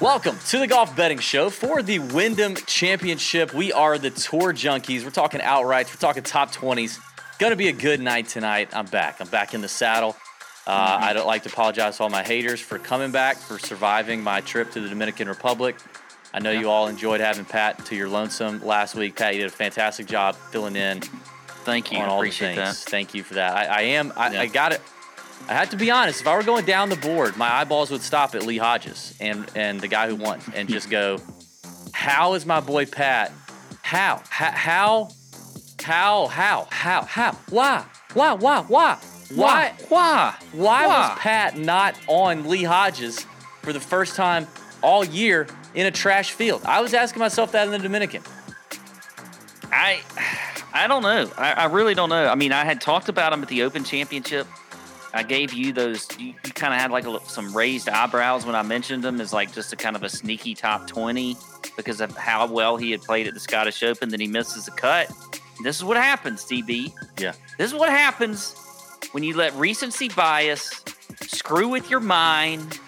Welcome to the Golf Betting Show for the Wyndham Championship. We are the Tour Junkies. We're talking outrights, we're talking top 20s. Going to be a good night tonight. I'm back. I'm back in the saddle. Uh, I'd like to apologize to all my haters for coming back, for surviving my trip to the Dominican Republic. I know you all enjoyed having Pat to your lonesome last week. Pat, you did a fantastic job filling in Thank you. on all the Appreciate things. that. Thank you for that. I, I am. I, Yeah. I got it. I have to be honest. If I were going down the board, my eyeballs would stop at Lee Hodges and and the guy who won, and just go, "How is my boy Pat? How? How? How? How? How? How? How? Why? Why? Why? Why? Why? Why? Why was? Pat not on Lee Hodges for the first time all year in a trash field? I was asking myself that in the Dominican. I I don't know. I, I really don't know. I mean, I had talked about him at the Open Championship. I gave you those. You, you kind of had like a, some raised eyebrows when I mentioned him as like just a kind of a sneaky top twenty because of how well he had played at the Scottish Open. Then he misses a cut. This is what happens, DB. Yeah. This is what happens when you let recency bias screw with your mind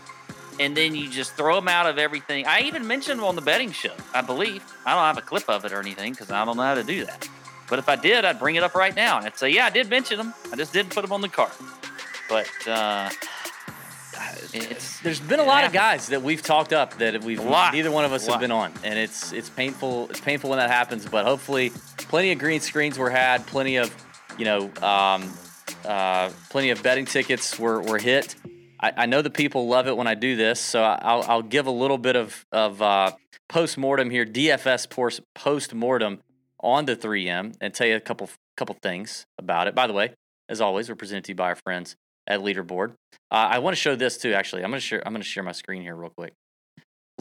and then you just throw them out of everything. I even mentioned them on the betting show, I believe. I don't have a clip of it or anything because I don't know how to do that. But if I did, I'd bring it up right now and I'd say, yeah, I did mention them. I just didn't put them on the card. But uh, it's There's been a lot of guys that we've talked up that we've lot. neither one of us have been on, and it's it's painful. It's painful when that happens, but hopefully, plenty of green screens were had, plenty of you know, um, uh, plenty of betting tickets were were hit. I, I know the people love it when I do this, so I'll I'll give a little bit of of uh, post mortem here, DFS post mortem on the 3M, and tell you a couple couple things about it. By the way, as always, we're presented to you by our friends at Leaderboard. Uh, I want to show this too. Actually, I'm gonna share. I'm gonna share my screen here real quick.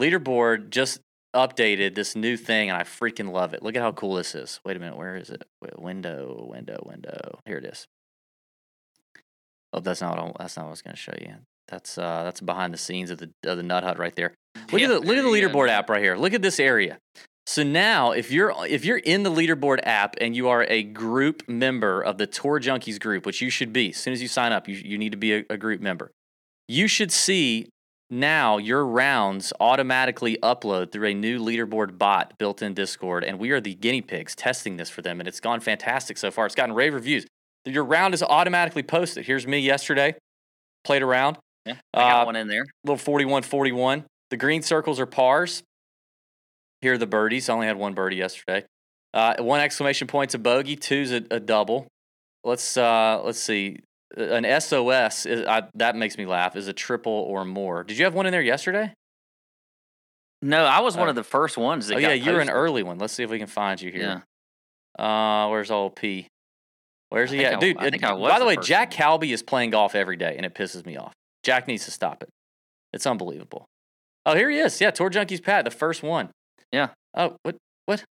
Leaderboard just updated this new thing, and I freaking love it. Look at how cool this is. Wait a minute, where is it? Wait, window, window, window. Here it is. Oh, that's not. What I, that's not what I was gonna show you. That's uh, that's behind the scenes of the of the Nut Hut right there. Look Yeah, at the look at the leaderboard app right here. Look at this area. So now, if you're if you're in the leaderboard app and you are a group member of the Tour Junkies group, which you should be, as soon as you sign up, you you need to be a, a group member. You should see now your rounds automatically upload through a new leaderboard bot built in Discord, and we are the guinea pigs testing this for them, and it's gone fantastic so far. It's gotten rave reviews. Your round is automatically posted. Here's me yesterday, played around, Yeah, I got Uh, one in there. little 41 41. The green circles are pars. Here are the birdies. I only had one birdie yesterday. Uh, one exclamation point's a bogey. Two's a, a double. Let's uh, let's see. An SOS is, I, that makes me laugh. Is a triple or more. Did you have one in there yesterday? No, I was one uh, of the first ones that Oh yeah, you're an early one. Let's see if we can find you Yeah. here. Uh, where's old P? Where's he at, I- dude? I think I was by the way, Jack Goalby is playing golf every day, and it pisses me off. Jack needs to stop it. It's unbelievable. Oh, here he is. Yeah, Tour Junkies Pat, the first one. Yeah. Oh, what? What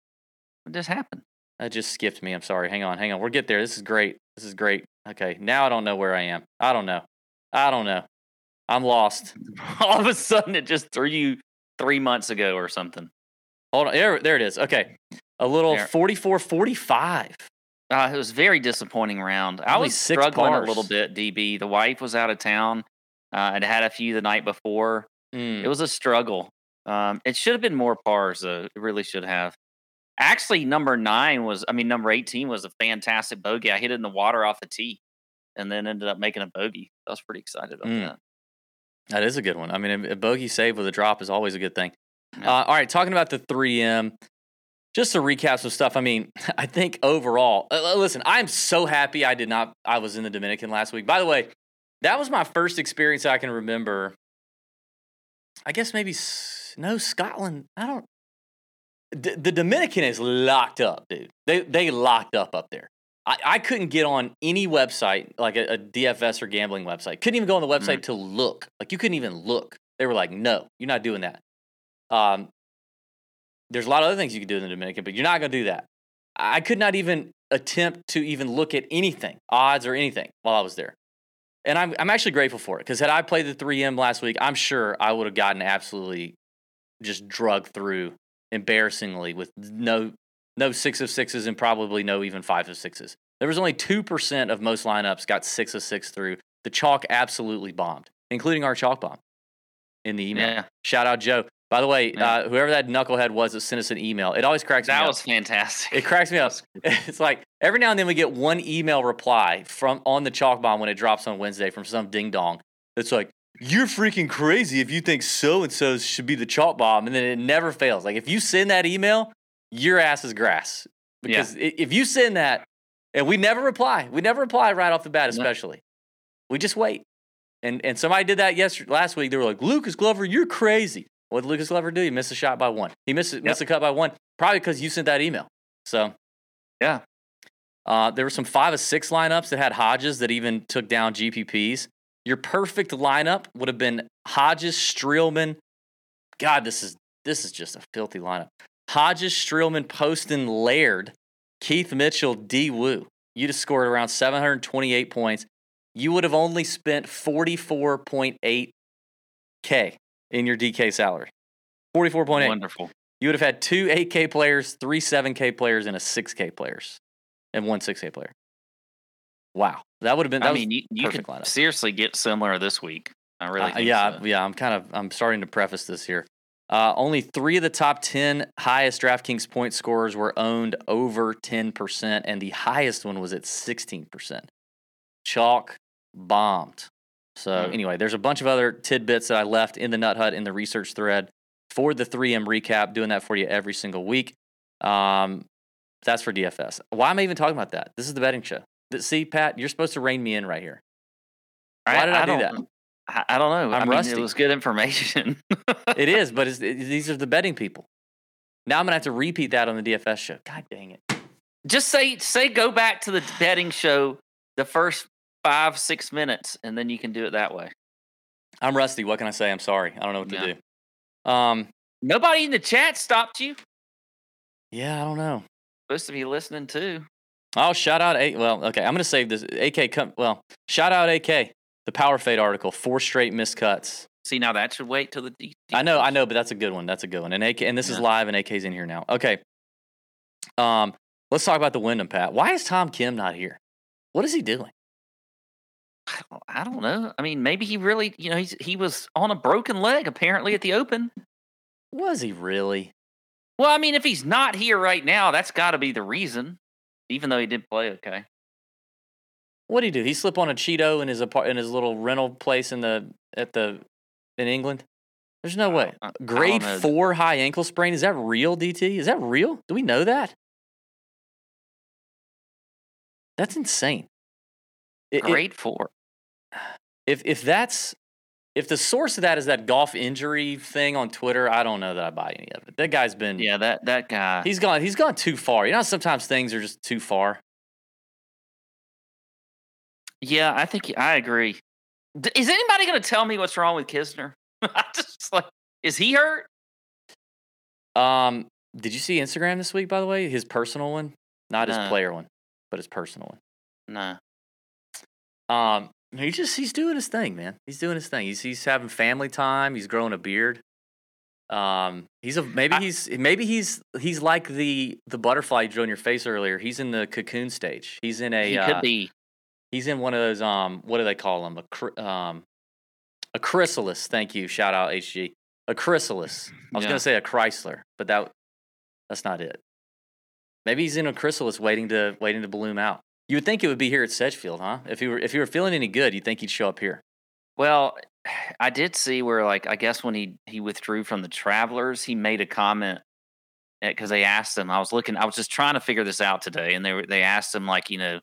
What just happened? That just skipped me. I'm sorry. Hang on, hang on. We'll get there. This is great. This is great. Okay, now I don't know where I am. I don't know. I don't know. I'm lost. All of a sudden, it just threw you three months ago or something. Hold on. There, there it is. Okay, a little There. 44, 45. Uh, it was a very disappointing round. I was struggling bars. a little bit, DB. The wife was out of town. Uh, I'd had a few the night before. Mm. It was a struggle. Um, it should have been more pars, though. It really should have. Actually, number nine was, I mean, number 18 was a fantastic bogey. I hit it in the water off the tee and then ended up making a bogey. I was pretty excited about Mm. that. That is a good one. I mean, a, bogey save with a drop is always a good thing. Yeah. Uh, all right, talking about the 3M, just to recap some stuff. I mean, I think overall, uh, listen, I'm so happy I did not, I was in the Dominican last week. By the way, that was my first experience I can remember. I guess maybe, no, Scotland. I don't, D- the Dominican is locked up, dude. They, they locked up up there. I, I couldn't get on any website, like a, a DFS or gambling website. Couldn't even go on the website to look. Like you couldn't even look. They were like, no, you're not doing that. Um, there's a lot of other things you can do in the Dominican, but you're not going to do that. I could not even attempt to even look at anything, odds or anything, while I was there. And I'm, I'm actually grateful for it because had I played the 3M last week, I'm sure I would have gotten absolutely just drugged through embarrassingly with no no six of sixes and probably no even five of sixes. There was only two percent of most lineups got six of six through. The chalk absolutely bombed, including our chalk bomb in the email. Yeah, Shout out Joe. By the way, Yeah. uh, whoever that knucklehead was that sent us an email, it always cracks me that up. was fantastic. It cracks me up. It's like every now and then we get one email reply from on the chalk bomb when it drops on Wednesday from some ding dong. It's like you're freaking crazy if you think so and so should be the chalk bomb, and then it never fails. Like if you send that email, your ass is grass because i if you send that and we never reply, we never reply right off the bat, No. especially. We just wait. And and somebody did that yesterday last week. They were like, Lucas Glover, you're crazy. What did Lucas Glover do? He missed a shot by one. He missed missed a cut by one, probably because you sent that email. So Yeah. uh, there were some five of six lineups that had Hodges that even took down GPPs. Your perfect lineup would have been Hodges, Streelman. God, this is this is just a filthy lineup. Hodges, Streelman, Poston, Laird, Keith Mitchell, D. Wu. You'd have scored around 728 points. You would have only spent 44.8k in your DK salary. 44.8. Wonderful. You would have had two 8K players, three 7K players, and a 6K players, and one 6K player. Wow, that would have been. That I mean, you, you could lineup. seriously get similar this week. I really Uh, think yeah, so. yeah. I'm kind of I'm starting to preface this here. Uh, only three of the top ten highest DraftKings point scorers were owned over ten percent, and the highest one was at sixteen percent. Chalk bombed. So Hmm. anyway, there's a bunch of other tidbits that I left in the Nut Hut in the research thread for the 3M recap. Doing that for you every single week. Um, that's for DFS. Why am I even talking about that? This is the betting show. Th- See, Pat, you're supposed to rein me in right here. Why did I, do that? I, I don't know. I'm I mean, rusty. It was good information. It is, but it's, it, these are the betting people. Now I'm gonna have to repeat that on the DFS show. God dang it! Just say say go back to the betting show the first five six minutes, and then you can do it that way. I'm rusty. What can I say? I'm sorry. I don't know what Yeah. to do. Um, Nobody in the chat stopped you. yeah, I don't know. Supposed to be listening too. Oh, shout out A. Well, okay, I'm gonna save this. AK, come. Well, shout out AK. The Power Fade article. Four straight miscuts. See, now that should wait till the. D- I know, I know, but that's a good one. That's a good one. And AK, and this is live, and AK's in here now. Okay. Um, let's talk about the Wyndham Pat. Why is Tom Kim not here? What is he doing? I don't- I don't know. I mean, maybe he really, you know, he's, he was on a broken leg apparently at the Open. Was he really? Well, I mean, if he's not here right now, that's got to be the reason. Even though he did play okay. What did he do? He slip on a Cheeto in his apart in his little rental place in the at the in England. There's no way. I- I don't Grade four high ankle sprain. Is that real, DT? Is that real? Do we know that? That's insane. I- i- Grade four. if if that's if the source of that is that golf injury thing on Twitter, I don't know that I buy any of it. That guy's been Yeah, that that guy. he's gone he's gone too far. You know, sometimes things are just too far. Yeah, I think I agree. D- Is anybody going to tell me what's wrong with Kisner? I just like, is he hurt? Um, did you see Instagram this week? By the way, his personal one, not his player one, but his personal one. No. Um, he just he's doing his thing, man. He's doing his thing. He's he's having family time. He's growing a beard. Um, he's a maybe I- he's maybe he's he's like the the butterfly you drew on your face earlier. He's in the cocoon stage. He's in a he uh, could be. he's in one of those um what do they call them a um a chrysalis. Thank you. Shout out HG. A chrysalis. I was Yeah. gonna say a Chrysler, but that that's not it. Maybe he's in a chrysalis waiting to waiting to bloom out. You would think it would be here at Sedgefield, huh? If you were if he were feeling any good, you'd think he'd show up here. Well, I did see where, like, I guess when he he withdrew from the Travelers, he made a comment eh, because they asked him. I was looking. I was just trying to figure this out today, and they were they asked him like, you know,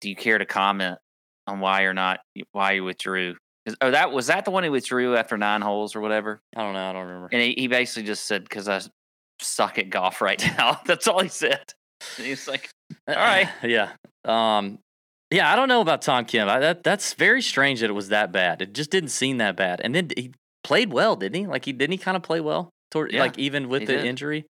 do you care to comment on why or not why you withdrew? Oh, that was that the one he withdrew after nine holes or whatever. I don't know. I don't remember. And he, he basically just said, "Because I suck at golf right now." That's all he said. And he was like, uh, All right. yeah. Um. Yeah, I don't know about Tom Kim. I, that that's very strange that it was that bad. It just didn't seem that bad. And then he played well, didn't he? Like he didn't he kind of play well toward Yeah, like even with the did. injury.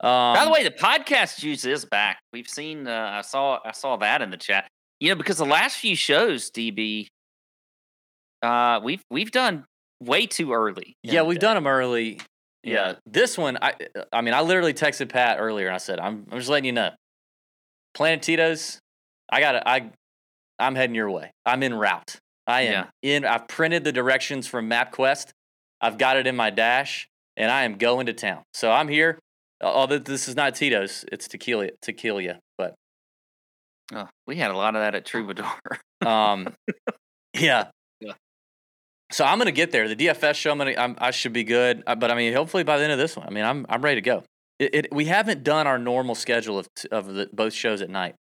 Um, By the way, the podcast juice is back. We've seen. Uh, I saw. I saw that in the chat. You know, because the last few shows, DB, uh, we've we've done way too early. yeah, we've day. done them early. Yeah. Yeah. this one, I I mean, I literally texted Pat earlier and I said, I'm I'm just letting you know, Planet Tito's. I got I I'm heading your way. I'm en route. I am Yeah. in. I've printed the directions from MapQuest. I've got it in my dash, and I am going to town. So I'm here. Although this is not Tito's, it's tequila. Tequila, but Oh, we had a lot of that at Troubadour. um, yeah. Yeah. So I'm gonna get there. The DFS show, I'm gonna, I'm, I should be good. Uh, But I mean, hopefully by the end of this one, I mean, I'm, I'm ready to go. It, it we haven't done our normal schedule of of the, both shows at night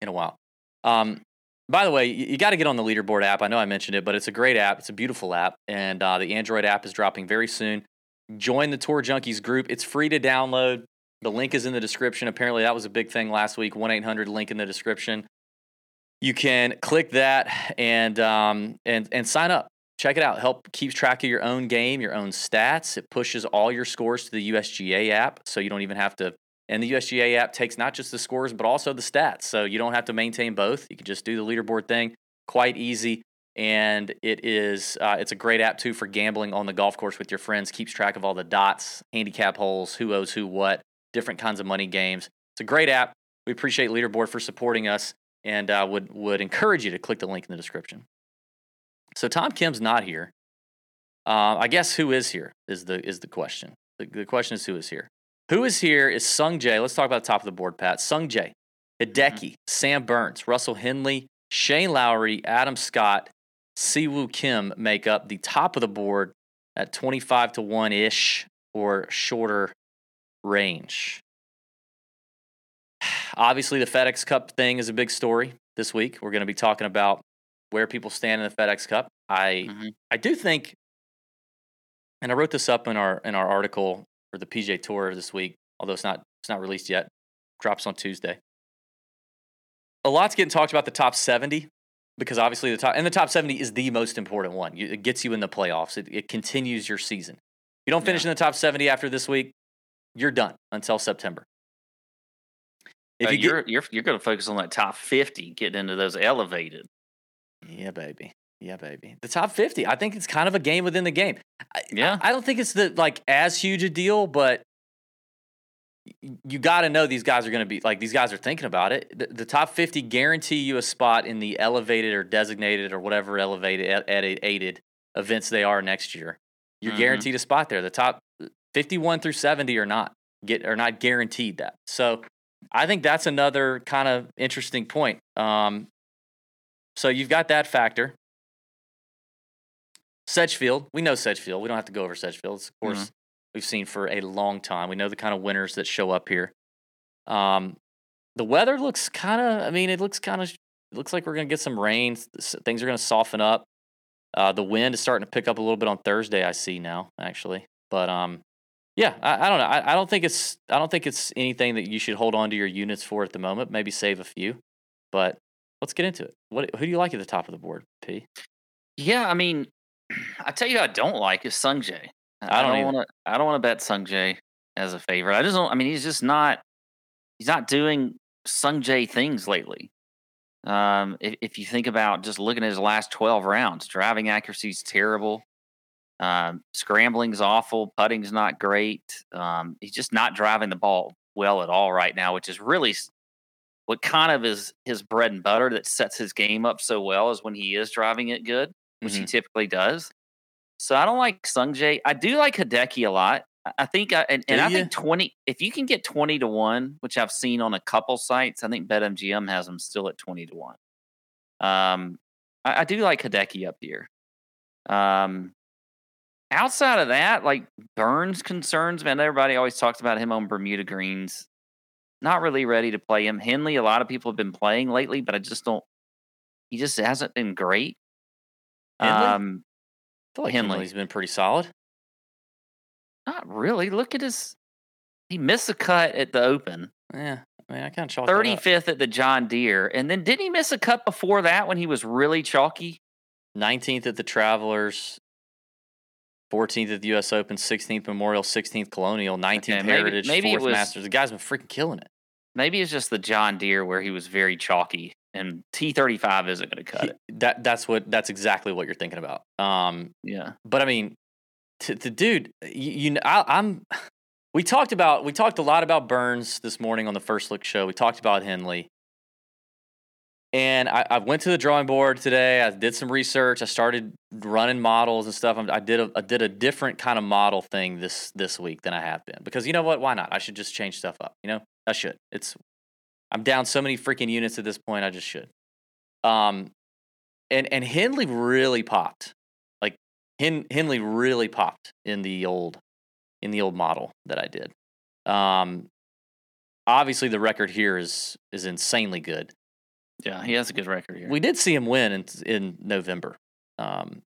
in a while. Um, by the way, you, you got to get on the leaderboard app. I know I mentioned it, but it's a great app. It's a beautiful app, and uh, the Android app is dropping very soon. Join the Tour Junkies group. It's free to download. The link is in the description. Apparently, that was a big thing last week. One eight hundred link in the description. You can click that and um, and and sign up. Check it out. Help keeps track of your own game, your own stats. It pushes all your scores to the USGA app, so you don't even have to. And the USGA app takes not just the scores but also the stats, so you don't have to maintain both. You can just do the leaderboard thing. Quite easy, and it is. Uh, it's a great app too for gambling on the golf course with your friends. Keeps track of all the dots, handicap holes, who owes who what, different kinds of money games. It's a great app. We appreciate Leaderboard for supporting us, and uh, would would encourage you to click the link in the description. So Tom Kim's not here. Uh, I guess who is here is the is the question. The, the question is who is here. Who is here is Sung Jae. Let's talk about the top of the board, Pat. Sung Jae, Hideki, Sam Burns, Russell Henley, Shane Lowry, Adam Scott, Siwoo Kim make up the top of the board at 25 to 1 ish or shorter range. Obviously, the FedEx Cup thing is a big story this week. We're going to be talking about where people stand in the FedEx Cup. I Mhm. I do think, and I wrote this up in our in our article for the PGA Tour this week, although it's not it's not released yet. Drops on Tuesday. A lot's getting talked about the top seventy because obviously the top and the top seventy is the most important one. It gets you in the playoffs. It, it continues your season. You don't finish in the top seventy after this week, you're done until September. If Uh, you are you're you're going to focus on that top fifty, getting into those elevated. Yeah, baby, yeah, baby, the top fifty, I think it's kind of a game within the game. I, Yeah. I, I don't think it's the like as huge a deal, but you got to know these guys are going to be like these guys are thinking about it. The, the top fifty guarantee you a spot in the elevated or designated or whatever elevated ed- ed- aided events they are next year. You're Mhm. guaranteed a spot there. The top fifty-one through seventy are not get are not guaranteed that. So I think that's another kind of interesting point. Um, so you've got that factor. Sedgefield, we know Sedgefield. We don't have to go over Sedgefield. It's, of course, we've seen for a long time. We know the kind of winners that show up here. Um, the weather looks kind of. I mean, it looks kind of. It looks like we're going to get some rain. Things are going to soften up. Uh, the wind is starting to pick up a little bit on Thursday. I see now, actually. But um, yeah, I, I don't know. I, I don't think it's. I don't think it's anything that you should hold on to your units for at the moment. Maybe save a few. But let's get into it. What? Who do you like at the top of the board, P? Yeah, I mean, I tell you, who I don't like is Sung Jae. I don't want to. I don't want to bet Sung Jae as a favorite. I just don't. I mean, he's just not. He's not doing Sung Jae things lately. Um, if, if you think about just looking at his last twelve rounds, driving accuracy is terrible. Um, scrambling's awful. Putting's not great. Um, he's just not driving the ball well at all right now, which is really what kind of is his bread and butter that sets his game up so well is when he is driving it good which he typically does. So I don't like Sungjae. I do like Hideki a lot. I- think, I, and, and I think twenty. If you can get twenty to one, which I've seen on a couple sites, I think BetMGM has him still at twenty to one. Um, I, I do like Hideki up here. Um, outside of that, like Burns concerns, man. Everybody always talks about him on Bermuda greens. Not really ready to play him. Henley, a lot of people have been playing lately, but I just don't. He just hasn't been great. Henley? Um, I feel like Henley. Henley's been pretty solid. not really. Look at his. He missed a cut at the Open, Yeah, I mean, I kind of chalk thirty up. at the John Deere, and then didn't he miss a cut before that when he was really chalky? 19th at the Travelers, 14th at the U.S. Open, 16th Memorial, 16th Colonial, 19th Okay, Heritage, maybe it 4th was- Masters. The guy's been freaking killing it. Maybe it's just the John Deere where he was very chalky, and T thirty five isn't going to cut He- it. that that's what that's exactly what you're thinking about. Um, Yeah, but I mean, to, to dude, you, you know, I, I'm. We talked about we talked a lot about Burns this morning on the first look show. We talked about Henley, And I, I went to the drawing board today. I did some research. I started running models and stuff. I did a I did a different kind of model thing this this week than I have been because you know what? Why not? I should just change stuff up. You know, I should. It's I'm down so many freaking units at this point. I just should. Um, and and Henley really popped. Like Hen, Henley really popped in the old in the old model that I did. Um, obviously the record here is is insanely good. Yeah, he has a good record here. We did see him win in in November. Um,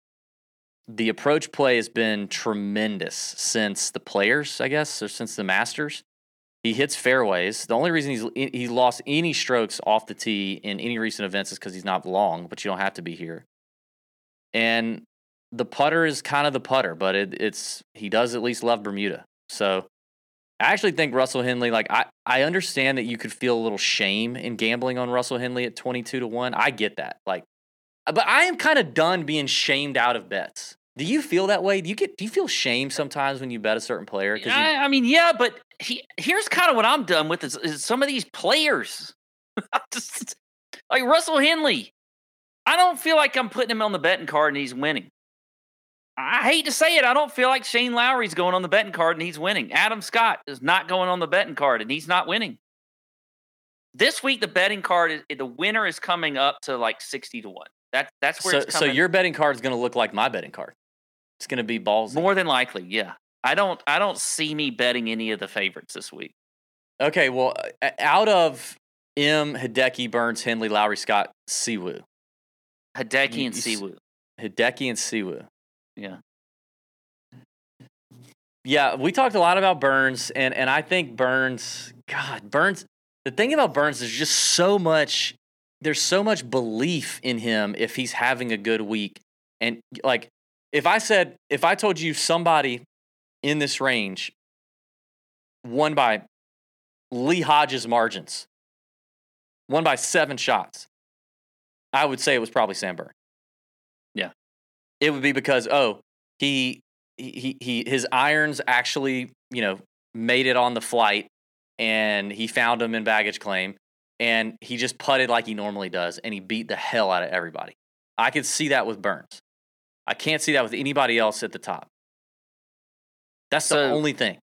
the approach play has been tremendous since the players, I guess, or since the Masters. He hits fairways. The only reason he's he lost any strokes off the tee in any recent events is because he's not long, but you don't have to be here. And the putter is kind of the putter, but it, it's he does at least love Bermuda. So I actually think Russell Henley, like I, I understand that you could feel a little shame in gambling on Russell Henley at 22 to 1. I get that. Like uh, but I am kind of done being shamed out of bets. Do you feel that way? Do you get do you feel shame sometimes when you bet a certain player? You, I, I, mean, yeah, but he, here's kind of what I'm done with is, is some of these players. Just, like Russell Henley. I don't feel like I'm putting him on the betting card and he's winning. I hate to say it, I don't feel like Shane Lowry's going on the betting card and he's winning. Adam Scott is not going on the betting card and he's not winning. This week, the betting card is the winner is coming up to like sixty to one. That that's where. So, so your betting card is going to look like my betting card. It's going to be balls. More than likely, yeah. I don't. I don't see me betting any of the favorites this week. Okay, well, uh, uh, out of M, Hideki, Burns, Henley, Lowry, Scott, Siwoo. Hideki and Siwoo. Hideki and Siwoo. Yeah. Yeah, we talked a lot about Burns, and and I think Burns. God, Burns. The thing about Burns is just so much. There's so much belief in him if he's having a good week, and like if I said, if I told you somebody in this range won by Lee Hodges margins, won by seven shots, I would say it was probably Sam Burn. It would be because, oh, he, he, he, his irons actually, you know, made it on the flight and he found them in baggage claim and he just putted like he normally does and he beat the hell out of everybody. I could see that with Burns. I can't see that with anybody else at the top. That's so, the only thing.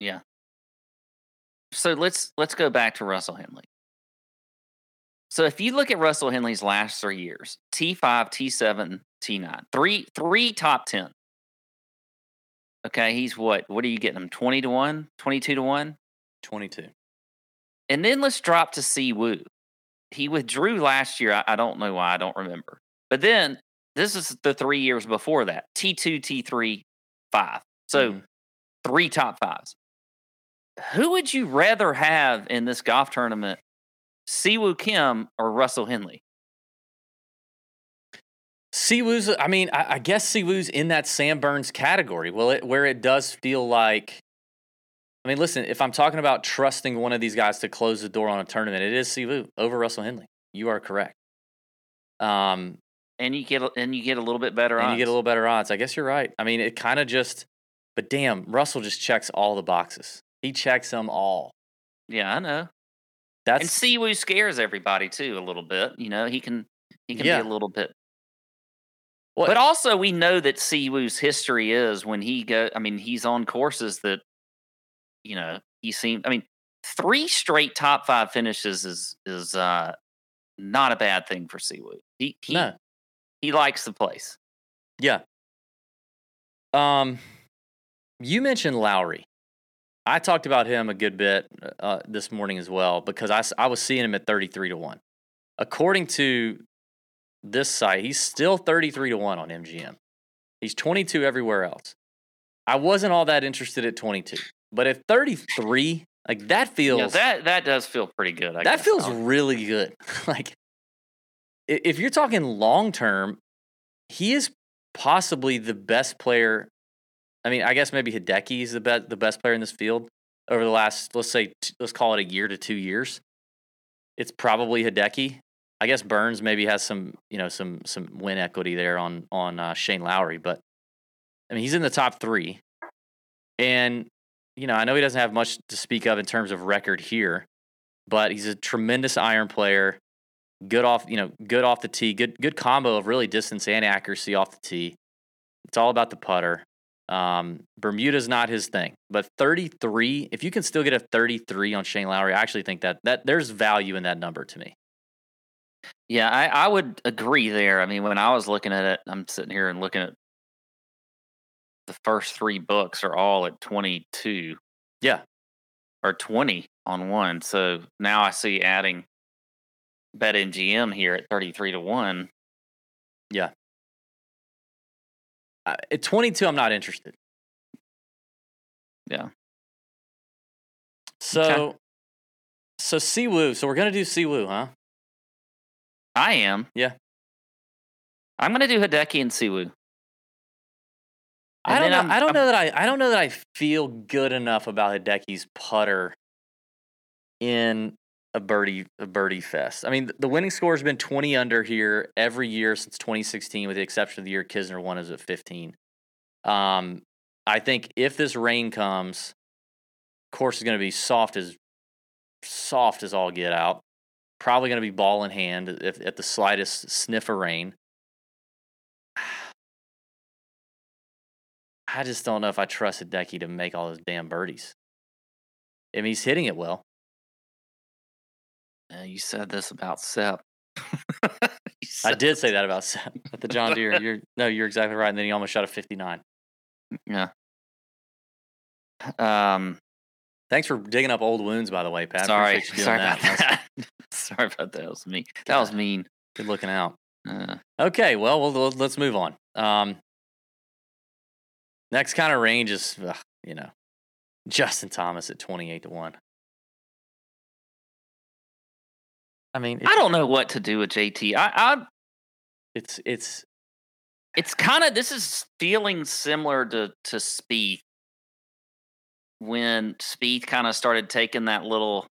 Yeah. So let's let's go back to Russell Henley. So if you look at Russell Henley's last three years, T5, T7, T9, three three top 10. Okay, he's what? What are you getting him? 20 to 1? 22 to 1? 22. And then let's drop to Si Woo. He withdrew last year. I, I don't know why. I don't remember. But then this is the three years before that T2, T3, five. So mm-hmm. three top fives. Who would you rather have in this golf tournament, Siwoo Kim or Russell Henley? Siwoo's, I mean, I, I guess Siwoo's in that Sam Burns category. Well, it, where it does feel like, I mean, listen, if I'm talking about trusting one of these guys to close the door on a tournament, it is Siwoo over Russell Henley. You are correct. Um, and you get and you get a little bit better and odds. you get a little better odds. I guess you're right. I mean, it kind of just, but damn, Russell just checks all the boxes. He checks them all. Yeah, I know. That's and Siwoo scares everybody too a little bit. You know, he can he can yeah. be a little bit. Well, but also, we know that Siwoo's history is when he go. I mean, he's on courses that, you know, he seemed. I mean, three straight top five finishes is is uh not a bad thing for Siwoo. He he no he likes the place. Yeah. Um, you mentioned Lowry. I talked about him a good bit uh, this morning as well because I, I was seeing him at 33 to 1. According to this site, he's still 33 to 1 on MGM. He's 22 everywhere else. I wasn't all that interested at 22, but at 33, like that feels yeah, that that does feel pretty good. I that feels really good. like if you're talking long term, he is possibly the best player. I mean, I guess maybe Hideki is the best the best player in this field over the last let's say let's call it a year to two years. It's probably Hideki. I guess Burns maybe has some you know some some win equity there on on uh, Shane Lowry, but I mean he's in the top three, and you know I know he doesn't have much to speak of in terms of record here, but he's a tremendous iron player Good off, you know, good off the tee. Good good combo of really distance and accuracy off the tee. It's all about the putter. Um, Bermuda's not his thing, but 33. If you can still get a 33 on Shane Lowry, I actually think that that there's value in that number to me. Yeah, I, I would agree there. I mean, when I was looking at it, I'm sitting here and looking at the first three books are all at 22. Yeah. Or 20 on one. So now I see adding BetMGM here at 33 to 1. Yeah. At 22, I'm not interested. Yeah. So, Okay. so Siwoo. So we're gonna do Siwoo, huh? I am. Yeah. I'm going to do Hideki and Siwoo. I don't know. I'm- I don't know that I. I don't know that I feel good enough about Hideki's putter in a birdie a birdie fest. I mean, the winning score has been 20 under here every year since 2016, with the exception of the year Kisner won is at 15. Um, I think if this rain comes, course is going to be soft as soft as all get out. Probably going to be ball in hand if at the slightest sniff of rain. I just don't know if I trust Hideki to make all those damn birdies. I mean, he's hitting it well. Uh, you said this about Sepp. I did say that about Sepp at the John Deere. You're no, you're exactly right. And then he almost shot a 59. Yeah. Um. Thanks for digging up old wounds, by the way, Pat. sorry. Appreciate you doing Sorry that. about that. sorry about that. That was me. That was mean. Good looking out. Uh, Okay, well, well, let's move on. Um, next kind of range is, ugh, you know, Justin Thomas at 28 to 1. I mean, I don't know what to do with JT. I, I it's, it's, it's kind of this is feeling similar to to Spieth when Spieth kind of started taking that little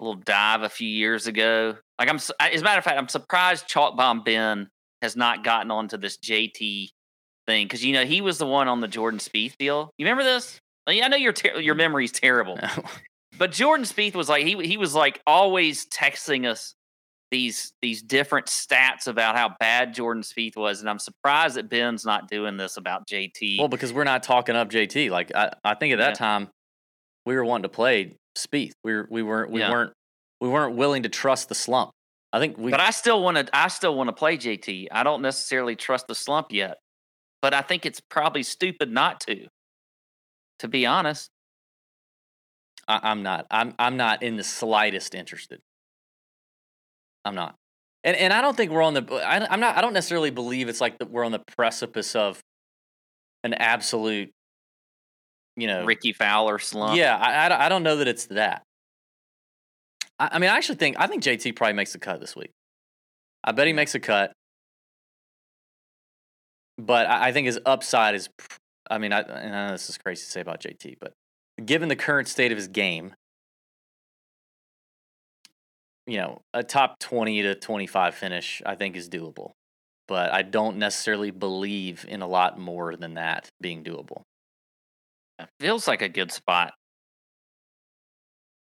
little dive a few years ago. Like I'm, as a matter of fact, I'm surprised Chalk Bomb Ben has not gotten onto this JT thing because you know he was the one on the Jordan Spieth deal. You remember this? I know your ter- your mm. memory's terrible, but Jordan Spieth was like he he was like always texting us these these different stats about how bad Jordan Spieth was, and I'm surprised that Ben's not doing this about JT. well, because we're not talking up JT. Like, I, I think at that Yeah. time, we were wanting to play Spieth. We, were, we weren't, we Yeah. weren't, we weren't willing to trust the slump. I think we, but I still want to I still want to play JT. I don't necessarily trust the slump yet, but I think it's probably stupid not to. To be honest, I, I'm not. I'm I'm not in the slightest interested. I'm not, and and I don't think we're on the. Uh, I, I'm not. I don't necessarily believe it's like that we're on the precipice of an absolute. You know, Rickie Fowler slump. yeah. I, I don't- I don't know that it's that. I, I mean, I actually think I think JT probably makes the cut this week. I bet he makes a cut, but I, I think his upside is. I mean, I, and I know this is crazy to say about JT, but given the current state of his game, you know, a top 20 to 25 finish, I think is doable. But I don't necessarily believe in a lot more than that being doable. feels like a good spot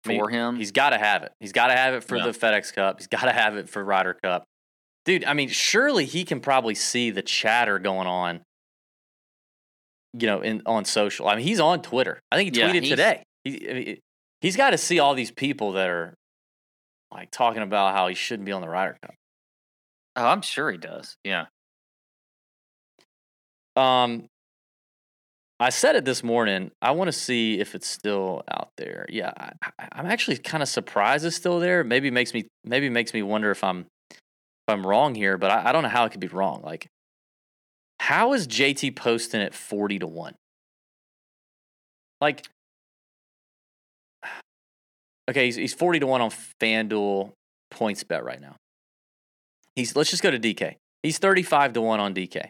I mean, for him. He's got to have it. He's got to have it for Yeah. the FedEx Cup. He's got to have it for Ryder Cup. Dude, I mean, surely he can probably see the chatter going on, you know, in on social. I mean, he's on Twitter. I think he Yeah, tweeted he's- today. He, I mean, he's got to see all these people that are like talking about how he shouldn't be on the Ryder Cup. oh, I'm sure he does. Yeah. Um, I said it this morning. I want to see if it's still out there. Yeah, I, I'm actually kind of surprised it's still there. Maybe makes me maybe makes me wonder if I'm if I'm wrong here, but I, I don't know how it could be wrong. Like, how is JT posting at forty to one? Like, okay, he's he's forty to one on FanDuel PointsBet right now. He's let's just go to DK. He's thirty five to one on DK.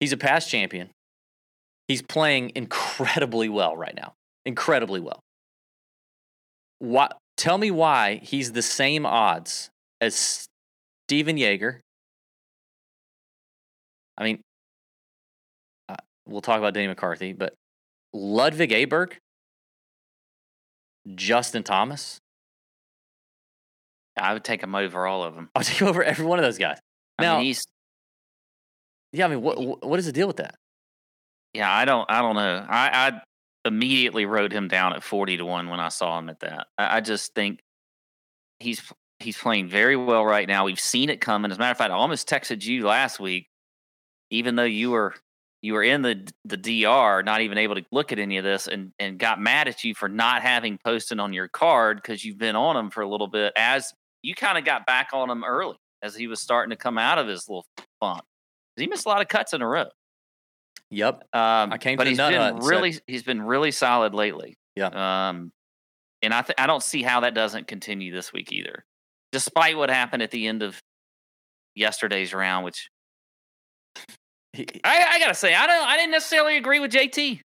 He's a past champion. He's playing incredibly well right now. Incredibly well. Why, tell me why he's the same odds as Stephan Jaeger. I mean, we'll talk about Danny McCarthy, but Ludwig Aberg, Justin Thomas, I would take him over all of them. I'll take over every one of those guys. I Now, mean, he's yeah, I mean, what what- what is the deal with that? yeah. I don't I don't know. I I immediately wrote him down at forty to one when I saw him at that. I, I just think he's he's playing very well right now. We've seen it coming. As a matter of fact, I almost texted you last week, even though you were you were in the the DR, not even able to look at any of this, and and got mad at you for not having posted on your card because you've been on him for a little bit. As you kind of got back on him early as he was starting to come out of his little funk. He missed a lot of cuts in a row. Yep. Um, I came but he's been and said- really he's been really solid lately. Yeah. Um, and I th- I don't see how that doesn't continue this week either, despite what happened at the end of yesterday's round. Which He- I, I gotta say, I don't I didn't necessarily agree with JT.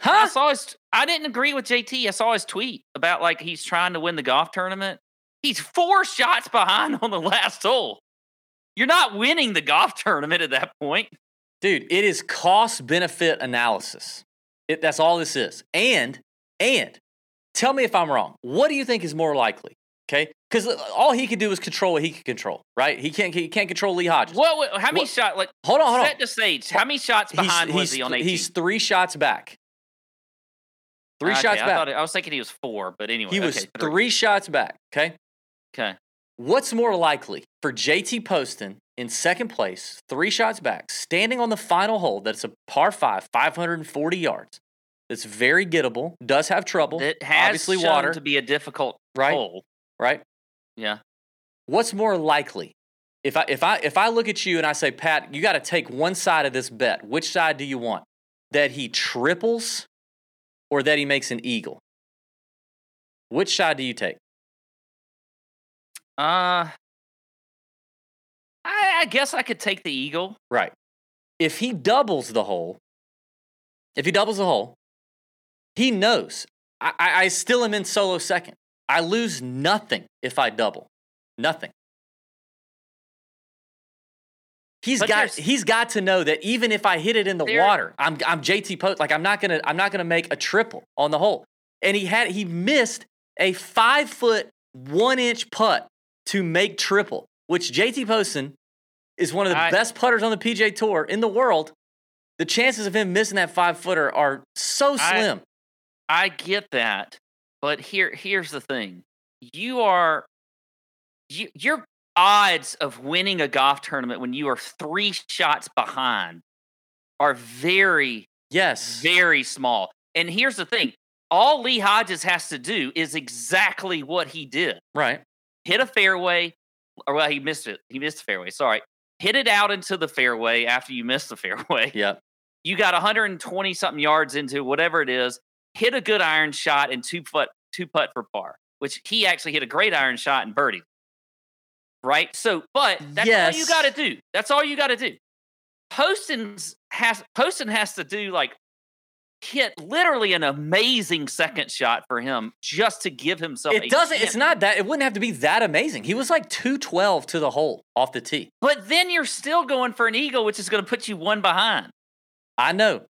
Huh? I saw his I didn't agree with JT. I saw his tweet about like he's trying to win the golf tournament. He's four shots behind on the last hole. You're not winning the golf tournament at that point. Dude, it is cost benefit analysis. It, that's all this is. And and tell me if I'm wrong. What do you think is more likely? Okay, because uh, all he could do is control what he can control, right? He can't he can't control Lee Hodges. Well, how many shots like Hold on, hold on. set the stage. How many shots behind he's, was he's, he on 18? he's three shots back. Three Okay, shots I back. thought it- I was thinking he was four, but anyway. he was okay, three shots back. Okay. Okay. What's more likely for JT Poston in second place, three shots back, standing on the final hole that's a par five, 540 yards, that's very gettable, does have trouble, It has obviously shown water, to be a difficult right? hole. Right? Yeah. What's more likely? If I if I if I look at you and I say, Pat, you got to take one side of this bet. Which side do you want? That he triples or that he makes an eagle? Which side do you take? Uh I, I guess I could take the eagle. Right. If he doubles the hole, if he doubles the hole, he knows. I, I, I still am in solo second. I lose nothing if I double. Nothing. He's But got he's got to know that even if I hit it in the water, I'm I'm JT Post like I'm not gonna I'm not gonna make a triple on the hole. And he had he missed a five foot one inch putt to make triple, which JT Poston is one of the I- best putters on the PGA Tour in the world. The chances of him missing that five footer are so I- slim. I get that, but here here's the thing: you are you, your odds of winning a golf tournament when you are three shots behind are very yes. very small. And here's the thing: all Lee Hodges has to do is exactly what he did: right. hit a fairway, or well, he missed it. He missed the fairway. Sorry, hit it out into the fairway after you missed the fairway. Yep. You got 120 something yards into whatever it is. Hit a good iron shot and two foot two putt for par, which he actually hit a great iron shot and birdie. Right. So, but that's all you got to do. That's all you got to do. Poston's has Poston has to do like hit literally an amazing second shot for him just to give himself. a It doesn't. It's not that. It wouldn't have to be that amazing. He was like two twelve to the hole off the tee. But then you're still going for an eagle, which is going to put you one behind. I know.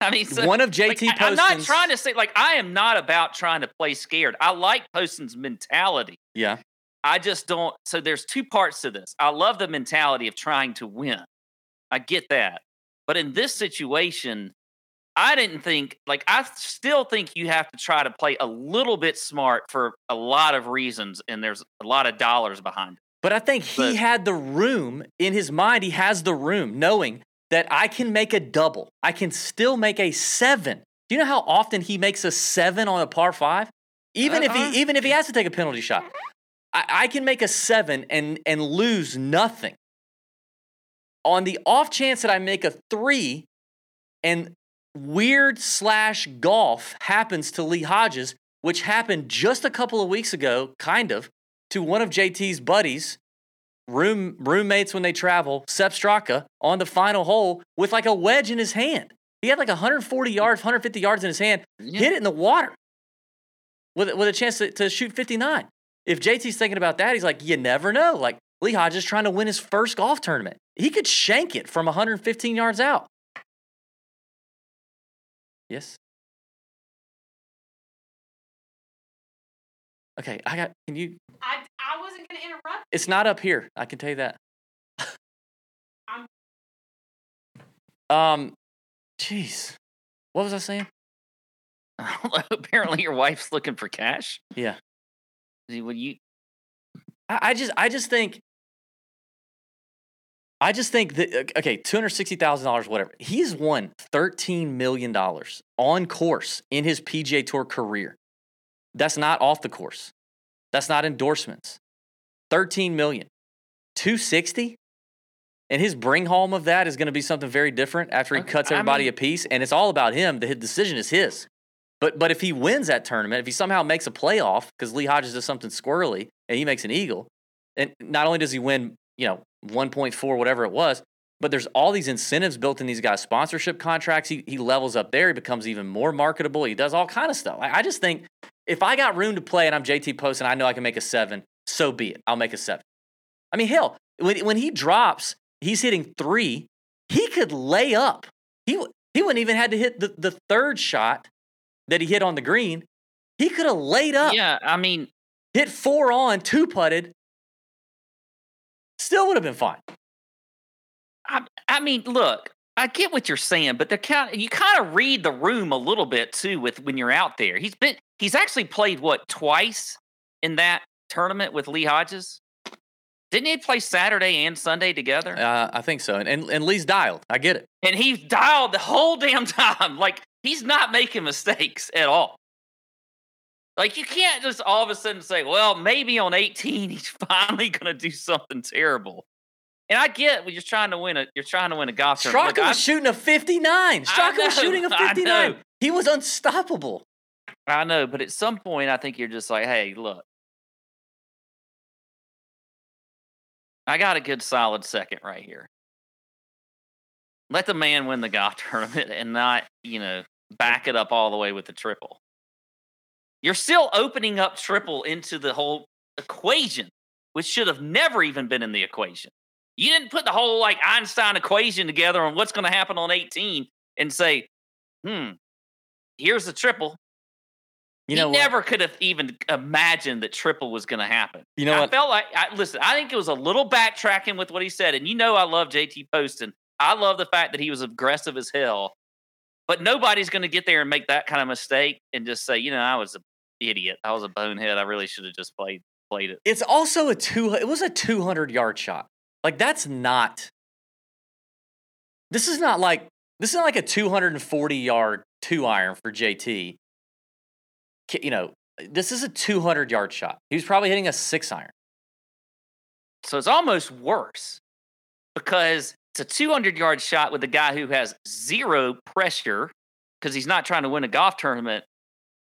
I mean, so, One of like, JT I, am not trying to say like I am not about trying to play scared. I like Poston's mentality. Yeah. I just don't. So there's two parts to this. I love the mentality of trying to win. I get that, but in this situation, I didn't think like I still think you have to try to play a little bit smart for a lot of reasons, and there's a lot of dollars behind it. But I think he But- had the room in his mind. He has the room knowing that I can make a double. I can still make a seven. Do you know how often he makes a seven on a par five? Even if Uh-uh. he even if he has to take a penalty shot, I, I can make a seven and and lose nothing. On the off chance that I make a three, and weird slash golf happens to Lee Hodges, which happened just a couple of weeks ago, kind of, to one of JT's buddies, room roommates when they travel, Sepp Straka, on the final hole with like a wedge in his hand. He had like 140 yards, 150 yards in his hand, hit it in the water with, with a chance to, to shoot 59. If JT's thinking about that, he's like, you never know. Like Lee Hodges trying to win his first golf tournament. He could shank it from 115 yards out. Yes. Okay, I got. Can you? I, I wasn't going to interrupt. It's not up here. I can tell you that. I'm- um, jeez, what was I saying? Apparently, your wife's looking for cash. Yeah. Would you? I, I just, I just think, I just think that okay, two hundred sixty thousand dollars, whatever. He's won thirteen million dollars on course in his PGA Tour career. That's not off the course. That's not endorsements. Thirteen million. Two sixty. And his bring home of that is going to be something very different after he Okay, cuts I everybody mean- a piece, and it's all about him. The decision is his. But but if he wins that tournament, if he somehow makes a playoff because Lee Hodges does something squirrely and he makes an eagle, and not only does he win, you know, 1.4 whatever it was, but there's all these incentives built in these guys' sponsorship contracts. He he levels up there. He becomes even more marketable. He does all kind of stuff. I, I just think if I got room to play and I'm JT Post and I know I can make a seven, so be it. I'll make a seven. I mean, hell, when when he drops, he's hitting three. He could lay up. He he wouldn't even had to hit the, the third shot that he hit on the green. He could have laid up, Yeah, I mean, hit four on, two putted. Still would have been fine. I, I mean, look, I get what you're saying, but the kind you kind of read the room a little bit too with when you're out there. He's been he's actually played what twice in that tournament with Lee Hodges. Didn't he play Saturday and Sunday together? Uh, I think so. And, and and Lee's dialed. I get it. And he's dialed the whole damn time. Like he's not making mistakes at all. Like you can't just all of a sudden say, "Well, maybe on 18 he's finally going to do something terrible." And I get when you're trying to win a you're trying to win a golf tournament. Straka Look, was shooting a 59. Straka was shooting a 59. He was unstoppable. I know, but at some point, I think you're just like, hey, look, I got a good solid second right here. Let the man win the golf tournament and not, you know, back it up all the way with the triple. You're still opening up triple into the whole equation, which should have never even been in the equation. You didn't put the whole like Einstein equation together on what's going to happen on 18 and say, hmm, here's the triple. You know he what? never could have even imagined that triple was going to happen. You know I what? felt like, I, listen, I think it was a little backtracking with what he said. And you know, I love JT Poston. I love the fact that he was aggressive as hell. But nobody's going to get there and make that kind of mistake and just say, you know, I was an idiot. I was a bonehead. I really should have just played played it. It's also a two. It was a 200 yard shot. Like that's not. This is not like this is not like a 240 yard two iron for JT. You know, this is a 200 yard shot. He was probably hitting a six iron. So it's almost worse because it's a 200 yard shot with a guy who has zero pressure because he's not trying to win a golf tournament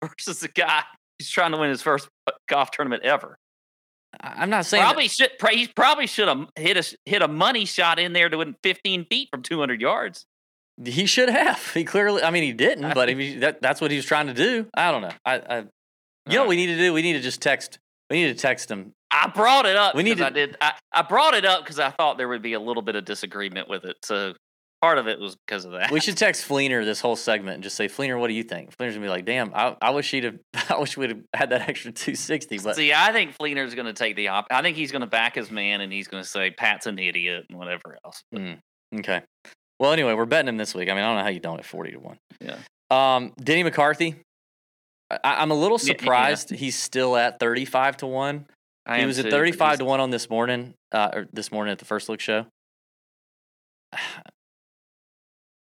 versus a guy who's trying to win his first uh, golf tournament ever. I'm not saying that- Probably should. He probably should have hit a hit a money shot in there to win 15 feet from 200 yards. he should have. He clearly. I mean, he didn't. But if he, that, that's what he was trying to do. I don't know. I. I you know what we need to do? We need to just text. We need to text him. I brought it up. We need because I did. I, I brought it up because I thought there would be a little bit of disagreement with it. So part of it was because of that. We should text Flener this whole segment and just say, Flener, what do you think? Flener's gonna be like, damn, I, I wish he'd have. I wish we'd have had that extra 260. But See, I think Flener's to take the op. I think he's to back his man, and he's to say Pat's an idiot and whatever else. Mm, okay. Well, anyway, we're betting him this week. I mean, I don't know how you don't at 40 to one. Yeah. Um, Denny McCarthy. I, I'm a little Yeah, yeah. surprised he's still at 35 to one. I he was at 35 to 1 on this morning uh, or this morning at the first look show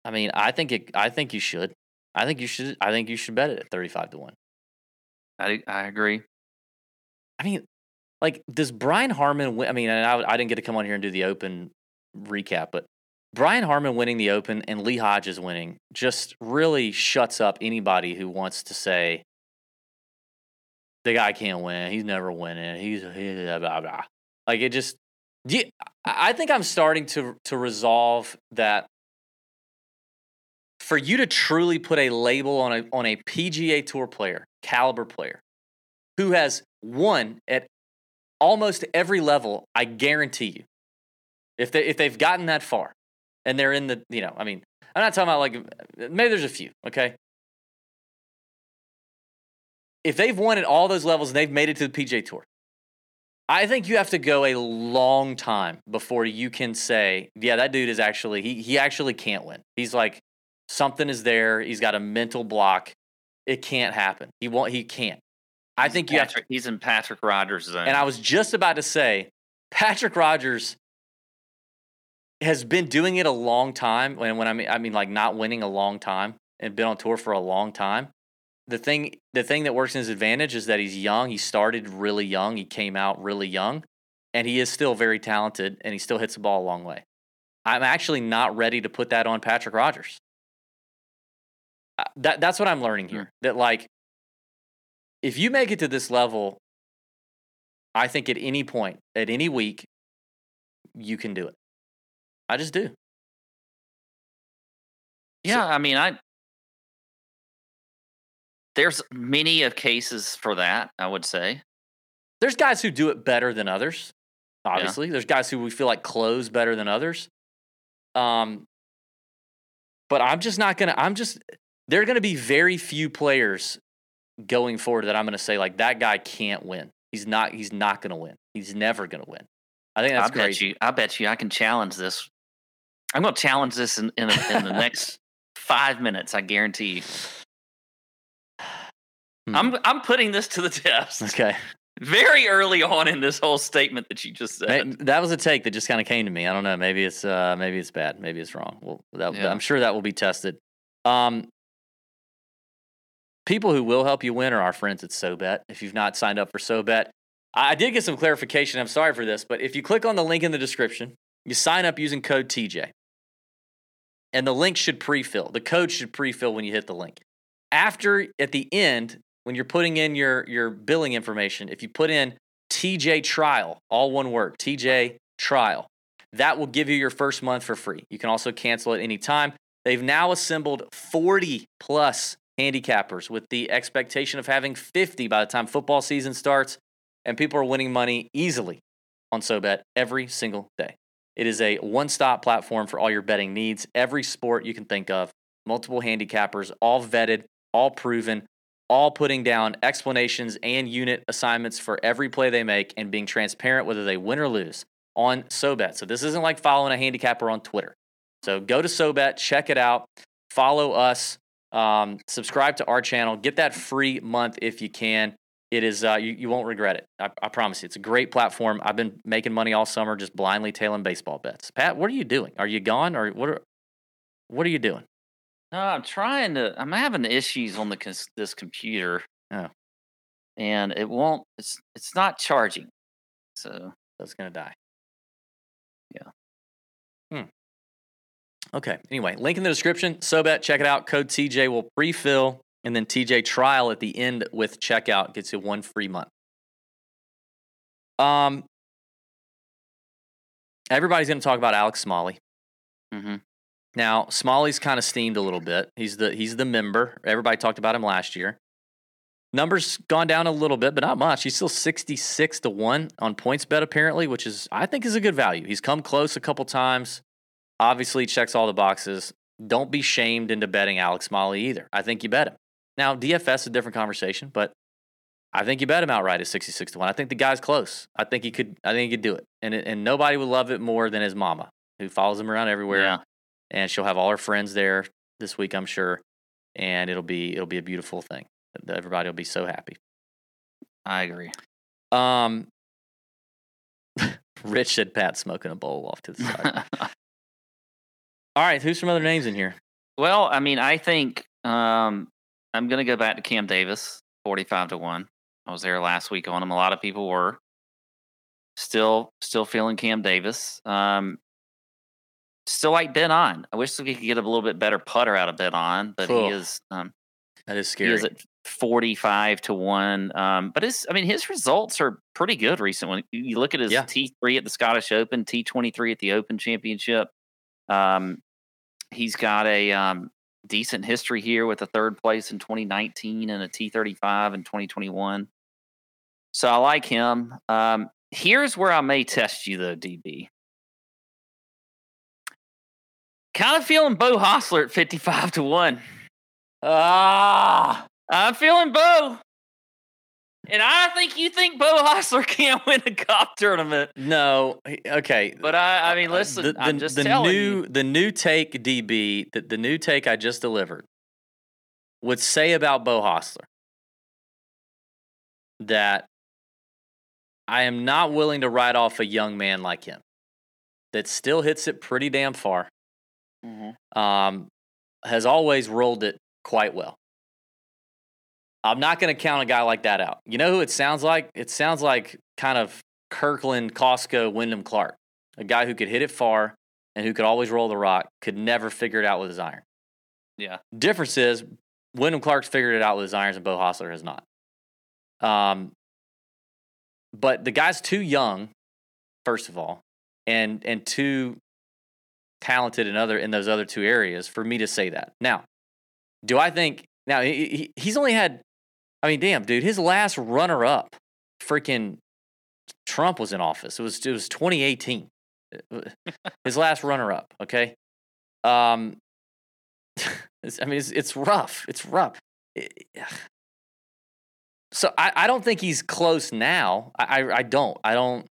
i mean i think it i think you should i think you should i think you should bet it at 35 to 1 I, I agree. i mean like does brian harman win i mean and I, I didn't get to come on here and do the open recap but brian harman winning the open and lee hodges winning just really shuts up anybody who wants to say the guy can't win. He's never winning. He's he's blah blah blah. Like it just. You, I I think I'm starting to to resolve that. For you to truly put a label on a on a PGA Tour player, caliber player, who has won at almost every level, I guarantee you, if they if they've gotten that far, and they're in the you know, I mean, I'm not talking about like maybe there's a few, okay, if they've won at all those levels and they've made it to the PGA Tour, I think you have to go a long time before you can say, yeah, that dude is actually he he actually can't win. He's like something is there. He's got a mental block. It can't happen. He won't. He can't. I He's think you have to. He's in Patrick Rodgers' zone. And I was just about to say, Patrick Rodgers has been doing it a long time. When when I mean I mean like not winning a long time and been on tour for a long time. The thing the thing that works in his advantage is that he's young. He started really young. He came out really young, and he is still very talented. And he still hits the ball a long way. I'm actually not ready to put that on Patrick Rodgers. Uh, That that's what I'm learning here. That like, if you make it to this level, I think at any point, at any week, you can do it. I just do. yeah, I mean, I there's many of cases for that. I would say. There's guys who do it better than others. Obviously, there's guys who we feel like close better than others. Um, but I'm just not gonna. I'm just. There are gonna be very few players going forward that I'm gonna say like that guy can't win. He's not. He's not gonna win. He's never gonna win. I think that's I bet crazy. you. I bet you. I can challenge this. I'm going to challenge this in in, a, in the next five minutes. I guarantee you. Hmm. I'm I'm putting this to the test Okay, very early on in this whole statement that you just said. that was a take that just kind of came to me. I don't know. Maybe it's uh, maybe it's bad. Maybe it's wrong. Well, that, Yeah. I'm sure that will be tested. Um, people who will help you win are our friends at SoBet. If you've not signed up for SoBet, I did get some clarification. I'm sorry for this, but if you click on the link in the description, you sign up using code TJ, and the link should pre-fill. The code should pre-fill when you hit the link. After at the end, when you're putting in your your billing information, if you put in TJ trial, all one word, TJ trial. That will give you your first month for free. You can also cancel at any time. They've now assembled 40 plus handicappers with the expectation of having 50 by the time football season starts, and people are winning money easily on SoBet every single day. It is a one stop platform for all your betting needs, every sport you can think of, multiple handicappers, all vetted, all proven, all putting down explanations and unit assignments for every play they make and being transparent whether they win or lose on SoBet. So this isn't like following a handicapper on Twitter. So go to SoBet, check it out, follow us, um, subscribe to our channel, get that free month if you can. It is uh, you, you won't regret it. I, I promise you. It's a great platform. I've been making money all summer just blindly tailing baseball bets. Pat, what are you doing? Are you gone or what? Are, what are you doing? No, I'm trying to. I'm having issues on the cons- this computer. Oh. and it won't. It's it's not charging. So That's gonna die. Yeah. Hmm. Okay. Anyway, link in the description. SoBet, check it out. Code TJ will pre-fill, and then TJ trial at the end with checkout gets you one free month. Um, everybody's gonna talk about Alex Smalley. hmm Now, Smalley's kind of steamed a little bit. He's the he's the member. Everybody talked about him last year. Numbers gone down a little bit, but not much. He's still 66 to 1 on PointsBet apparently, which is I think is a good value. He's come close a couple times. Obviously checks all the boxes. Don't be shamed into betting Alex Smalley either. I think you bet him. Now, DFS is a different conversation, but I think you bet him outright at 66 to 1. I think the guy's close. I think he could I think he could do it. And it- and nobody would love it more than his mama, who follows him around everywhere yeah, and she'll have all her friends there this week, I'm sure, and it'll be it'll be a beautiful thing. Everybody will be so happy. I agree. Um, Rich said Pat smoking a bowl off to the side. all right, who's some other names in here? well, I mean, I think um, I'm going to go back to Cam Davis, 45 to one. I was there last week on him. A lot of people were still still feeling Cam Davis. Um, still like Ben An. I wish we could get a little bit better putter out of Ben An, but Oh, he is um, That is he scary. is at 45 to 1 um but his i mean his results are pretty good recently you you look at his Yeah. t3 at the scottish open t23 at the open championship um he's got a um decent history here with a third place in 2019 and a t35 in 2021 so i like him. Um here's where i may test you though db kind of feeling beau hossler at 55 to 1 ah, i'm feeling beau And I think you think Beau Hossler can't win a golf tournament. No, okay. But I, I mean, listen, the, I'm just the telling new you. the new take DB the, the new take I just delivered would say about Beau Hossler that I am not willing to write off a young man like him that still hits it pretty damn far. Mhm. Um, has always rolled it quite well. I'm not going to count a guy like that out. You know who it sounds like? It sounds like kind of Kirkland, Costco, Wyndham Clark, a guy who could hit it far and who could always roll the rock, could never figure it out with his iron. Yeah. Difference is Wyndham Clark's figured it out with his irons and Beau Hossler has not. Um, but the guy's too young, first of all, and and too talented in other in those other two areas for me to say that. Now, do I think now he, he- he's only had? I mean, damn, dude, his last runner up, freaking Trump was in office. It was it was 2018. his last runner up. Okay, um, it's, I mean, it's it's rough. It's rough. It- so I, I don't think he's close now. I, I I don't. I don't.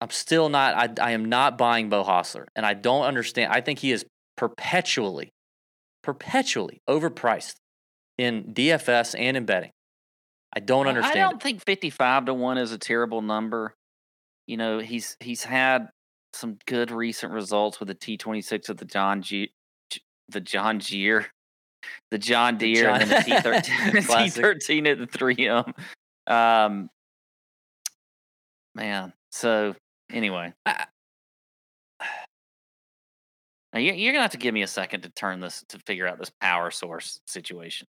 I'm still not. I I am not buying Beau Hossler, and I don't understand. I think he is perpetually, perpetually overpriced in DFS and in betting. I don't understand. I don't think 55 to 1 is a terrible number. You know, he's he's had some good recent results with the T26 of the John G the John Deere, the John Deere, and then the John- T13, T13 at the 3M. Um, man, so anyway, I- now you, you're gonna have to give me a second to turn this to figure out this power source situation.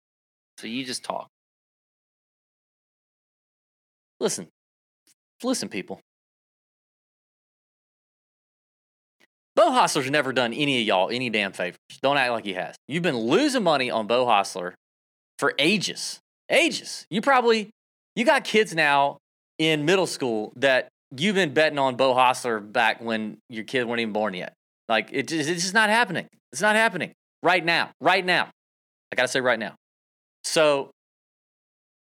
So you just talk. Listen, listen, people. Beau Hossler's never done any of y'all any damn favors. Don't act like he has. You've been losing money on Beau Hossler for ages. Ages. You probably you got kids now in middle school that you've been betting on Beau Hossler back when your kid weren't even born yet. Like it just, it's just not happening. It's not happening right now. Right now. I gotta say right now. So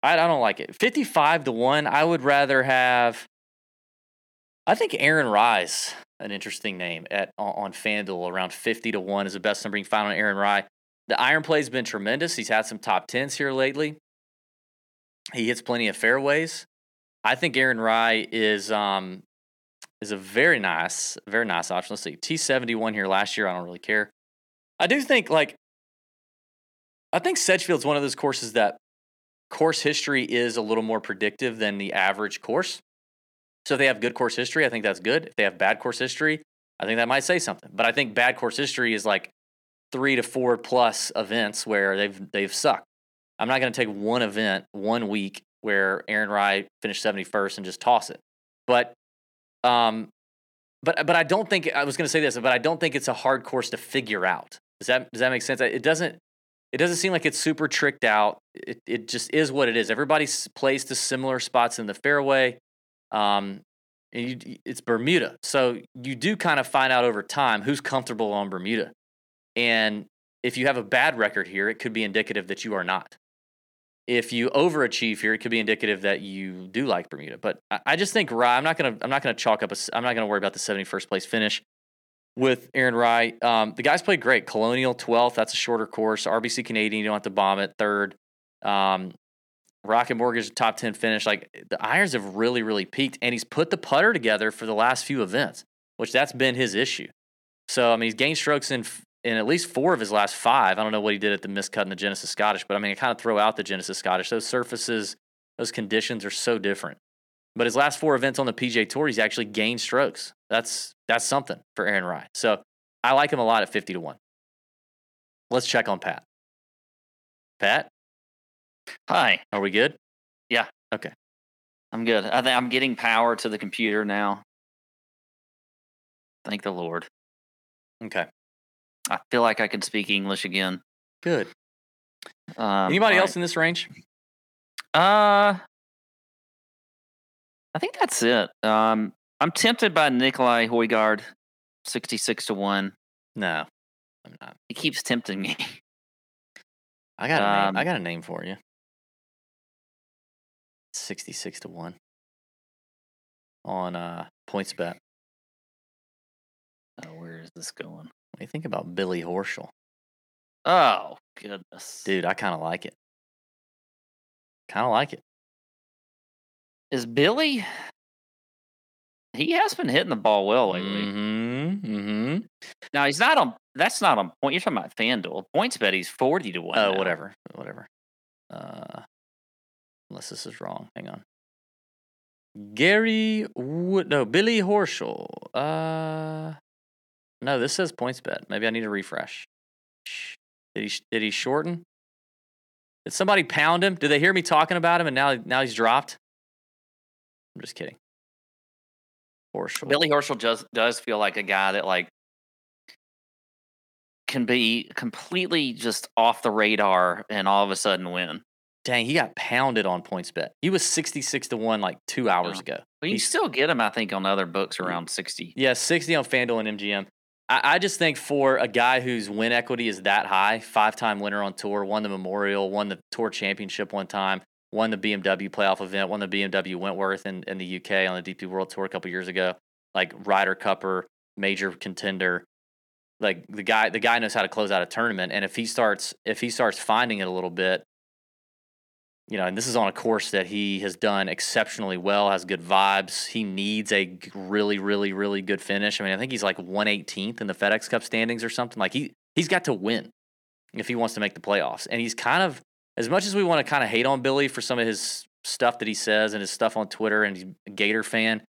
I, I don't like it. 55 to 1, I would rather have. I think Aaron Rai's an interesting name at on, FanDuel. Around 50 to 1 is the best number you can find on Aaron Rai. The iron play's been tremendous. He's had some top 10s here lately. He hits plenty of fairways. I think Aaron Rai is um is a very nice, very nice option. Let's see. T71 here last year. I don't really care. I do think like I think Sedgefield's one of those courses that course history is a little more predictive than the average course. So if they have good course history, I think that's good. If they have bad course history, I think that might say something. But I think bad course history is like three to four plus events where they've they've sucked. I'm not going to take one event one week where Aaron Rai finished 71st and just toss it. But um, but but I don't think I was going to say this, but I don't think it's a hard course to figure out. Does that does that make sense? It doesn't. It doesn't seem like it's super tricked out. It it just is what it is. Everybody plays to similar spots in the fairway. Um, and you, it's Bermuda, so you do kind of find out over time who's comfortable on Bermuda. And if you have a bad record here, it could be indicative that you are not. If you overachieve here, it could be indicative that you do like Bermuda. But I, I just think Rai. I'm not gonna. I'm not gonna chalk up. A, I'm not gonna worry about the 71st place finish with Aaron Rai. Um, the guys played great. Colonial 12th. That's a shorter course. RBC Canadian. You don't have to bomb it. Third. Um, Rocket Mortgage top 10 finish. Like the irons have really, really peaked, and he's put the putter together for the last few events, which that's been his issue. So I mean, he's gained strokes in in at least four of his last five. I don't know what he did at the miscut in the Genesis Scottish, but I mean, I kind of throw out the Genesis Scottish. Those surfaces, those conditions are so different. But his last four events on the PGA Tour, he's actually gained strokes. That's that's something for Aaron Rai. So I like him a lot at fifty to one. Let's check on Pat. Pat, Hi, are we good? Yeah. Okay. I'm good. I think I'm getting power to the computer now. Thank the Lord. Okay, I feel like I can speak English again. good. Um, Anybody else in this range? Uh, I think that's it. Um, I'm tempted by Nicolai Højgaard, sixty-six to one. No, I'm not. He keeps tempting me. I got a name. Um, I got a name for you. 66 to 1 on uh, PointsBet. Oh, where is this going? What do you think about Billy Horschel? Oh goodness, Dude, I kind of like it. Kind of like it. Is Billy? He has been hitting the ball well lately. Mm-hmm. Mm-hmm. Now he's not on. That's not on point. You're talking about FanDuel PointsBet. He's forty to one. Oh, now. whatever. Whatever. Uh, unless this is wrong. Hang on. Gary Wood. No, Billy Horschel. Uh, no, this says PointsBet. Maybe I need to refresh. Did he? Did he shorten? Did somebody pound him? Did they hear me talking about him and now now he's dropped? I'm just kidding. Horschel. Billy Horschel does does feel like a guy that like can be completely just off the radar and all of a sudden win. Dang, he got pounded on PointsBet. He was 66 to 1 like two hours Yeah. ago. But you He's- still get him, I think, on other books around sixty. Yeah, 60 on FanDuel and MGM. I, I just think for a guy whose win equity is that high, five time winner on tour, won the Memorial, won the Tour Championship one time, won the BMW playoff event, won the BMW Wentworth in, in the UK on the DP World Tour a couple years ago, like Ryder Cupper, major contender. Like the guy, the guy knows how to close out a tournament, and if he starts, if he starts finding it a little bit, you know, and this is on a course that he has done exceptionally well, has good vibes. He needs a really, really, really good finish. I mean, I think he's like 118th in the FedEx Cup standings or something. Like he he's got to win if he wants to make the playoffs. And he's kind of as much as we want to kind of hate on Billy for some of his stuff that he says and his stuff on Twitter and he's a Gator fan.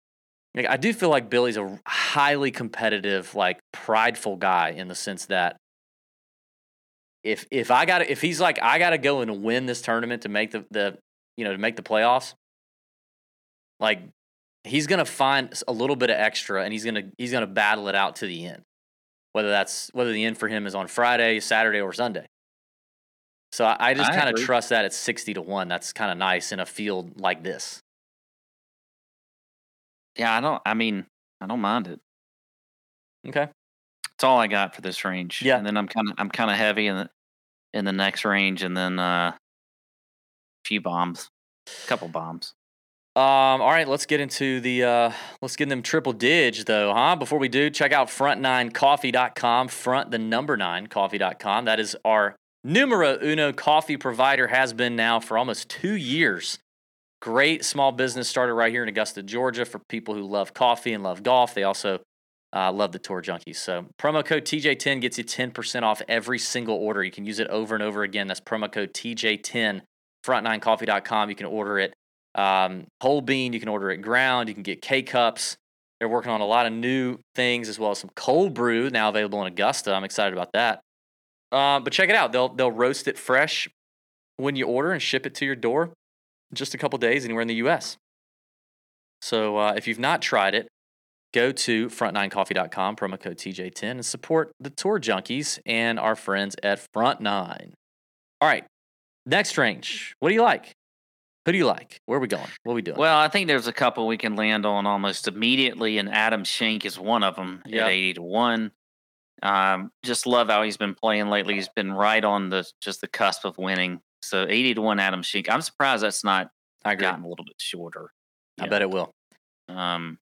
Like, I do feel like Billy's a highly competitive, like prideful guy in the sense that if if I got if he's like I got to go and win this tournament to make the the you know to make the playoffs, like he's gonna find a little bit of extra and he's gonna he's gonna battle it out to the end, whether that's whether the end for him is on Friday, Saturday, or Sunday. So I, I just kind of trust that at sixty to one. That's kind of nice in a field like this. Yeah, I don't. I mean, I don't mind it. Okay. That's all I got for this range. Yeah. and then I'm kind of I'm kind of heavy in the in the next range, and then uh, a few bombs, a couple bombs. Um, all right, let's get into the uh let's get them triple dig though, huh? Before we do, check out front9coffee.com, front the number 9 coffee.com. That is our numero uno coffee provider has been now for almost 2 years. Great small business started right here in Augusta, Georgia for people who love coffee and love golf. They also uh, love the tour junkies. So promo code TJ10 gets you 10% off every single order. You can use it over and over again. That's promo code TJ10, front9coffee.com. You can order it um, whole bean. You can order it ground. You can get K cups. They're working on a lot of new things as well as some cold brew now available in Augusta. I'm excited about that. Uh, but check it out. They'll they'll roast it fresh when you order and ship it to your door in just a couple days anywhere in the U.S. So uh, if you've not tried it, go to front9coffee.com, promo code TJ10, and support the tour junkies and our friends at Front Nine. All right, next range. What do you like? Who do you like? Where are we going? What are we doing? Well, I think there's a couple we can land on almost immediately, and Adam Schenk is one of them Yep. at eighty to one. Um, just love how he's been playing lately. He's been right on the just the cusp of winning. So eighty to one, Adam Schenk. I'm surprised that's not I agree. gotten a little bit shorter. I bet it will. Um,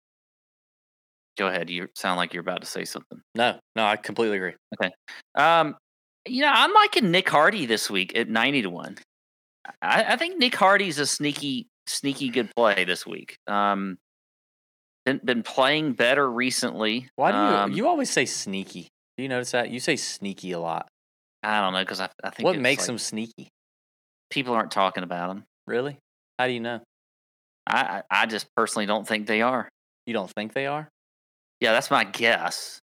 go ahead. You sound like you're about to say something. No, no, I completely agree. Okay. Um, you know, I'm liking Nick Hardy this week at ninety to one. I, I think Nick Hardy's a sneaky, sneaky good play this week. Um, been been playing better recently. Why do you Um, you always say sneaky? Do you notice that? You say sneaky a lot. I don't know because I, I think What makes like them sneaky? people aren't talking about them. Really? How do you know? I, I I just personally don't think they are. You don't think they are? Yeah, that's my guess.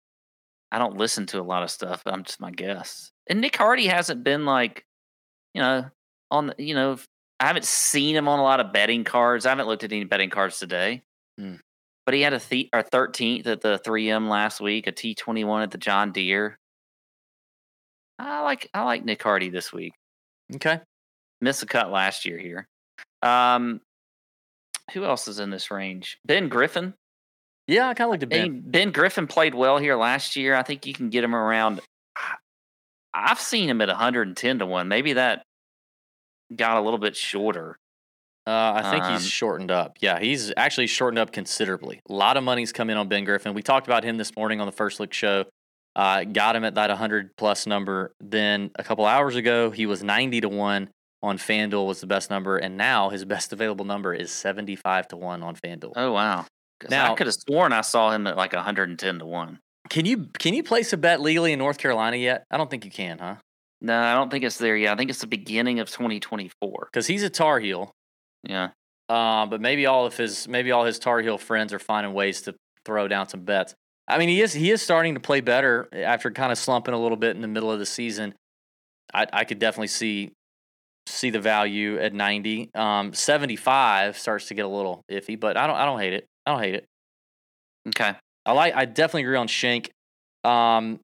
I don't listen to a lot of stuff. But I'm just my guess. And Nick Hardy hasn't been like, you know, on the, you know, I haven't seen him on a lot of betting cards. I haven't looked at any betting cards today. Hmm. But he had a th- or 13th at the 3M last week, a T21 at the John Deere. I like I like Nick Hardy this week. Okay. Missed a cut last year here. Um, who else is in this range? Ben Griffin. Yeah, I kind of looked at Ben. Ben. ben Griffin played well here last year. I think you can get him around. I've seen him at 110 to 1. Maybe that got a little bit shorter. Uh, I think Um, he's shortened up. Yeah, he's actually shortened up considerably. A lot of money's come in on Ben Griffin. We talked about him this morning on the First Look show. Uh, got him at that 100 plus number. Then a couple hours ago, he was 90 to 1 on FanDuel was the best number. And now his best available number is 75 to 1 on FanDuel. Oh wow. Now- I could have sworn I saw him at like 110 to one. Can you can you place a bet legally in North Carolina yet? I don't think you can, huh? No, I don't think it's there yet. I think it's the beginning of 2024. Because he's a Tar Heel. Yeah. Uh, but maybe all of his maybe all his Tar Heel friends are finding ways to throw down some bets. I mean, he is he is starting to play better after kind of slumping a little bit in the middle of the season. I I could definitely see see the value at 90. Um, 75 starts to get a little iffy, but I don't I don't hate it. I don't hate it. Okay. I like I definitely agree on Schenk. Um,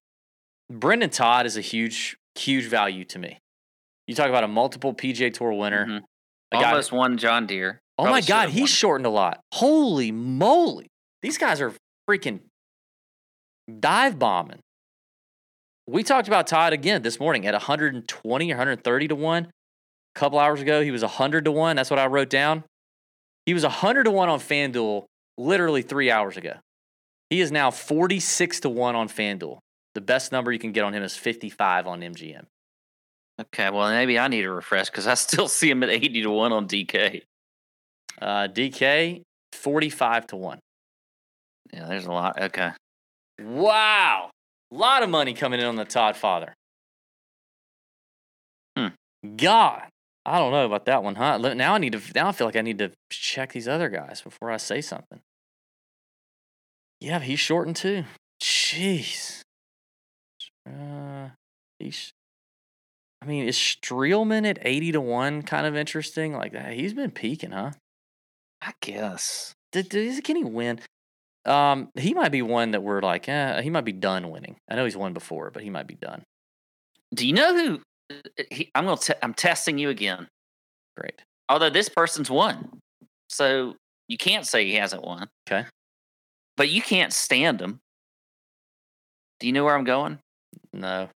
Brendon Todd is a huge huge value to me. You talk about a multiple PGA Tour winner. Mhm. Almost won John Deere. Oh my God, he's won. shortened a lot. Holy moly. These guys are freaking dive bombing. We talked about Todd again this morning at 120 or 130 to 1. A couple hours ago, he was 100 to 1. That's what I wrote down. He was 100 to 1 on FanDuel literally three hours ago. He is now 46 to 1 on FanDuel. The best number you can get on him is 55 on MGM. Okay, well maybe I need a refresh because I still see him at 80 to one on DK. Uh, DK, 45 to 1. Yeah, there's a lot. Okay. Wow. A lot of money coming in on the Todd father. Hmm. God. I don't know about that one, huh? Now I need to now I feel like I need to check these other guys before I say something. Yeah, he's shortened too. Jeez. Uh he's I mean, is Streelman at 80 to 1 kind of interesting? Like. He's been peaking, huh? I guess. Did, did, can he win? Um, he might be one that we're like, eh, he might be done winning. I know he's won before, but he might be done. Do you know who? He, I'm gonna. Te- I'm testing you again. Great. Although this person's won, so you can't say he hasn't won. Okay. But you can't stand him. Do you know where I'm going? No.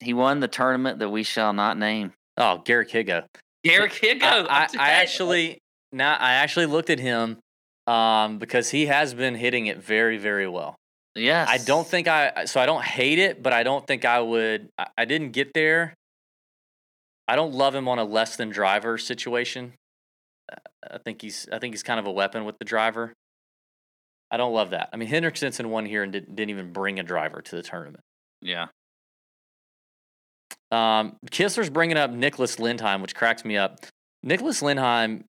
He won the tournament that we shall not name. Oh, Garrick Higgo. Garrick Higgo. I, I, I actually now I actually looked at him um, because he has been hitting it very, very well. yes. I don't think I so I don't hate it, but I don't think I would. I, I didn't get there. I don't love him on a less than driver situation. I think he's I think he's kind of a weapon with the driver. I don't love that. I mean, Stenson won here and didn't, didn't even bring a driver to the tournament. Yeah. Um, Kissler's bringing up Nicholas Lindheim, which cracks me up. Nicholas Lindheim,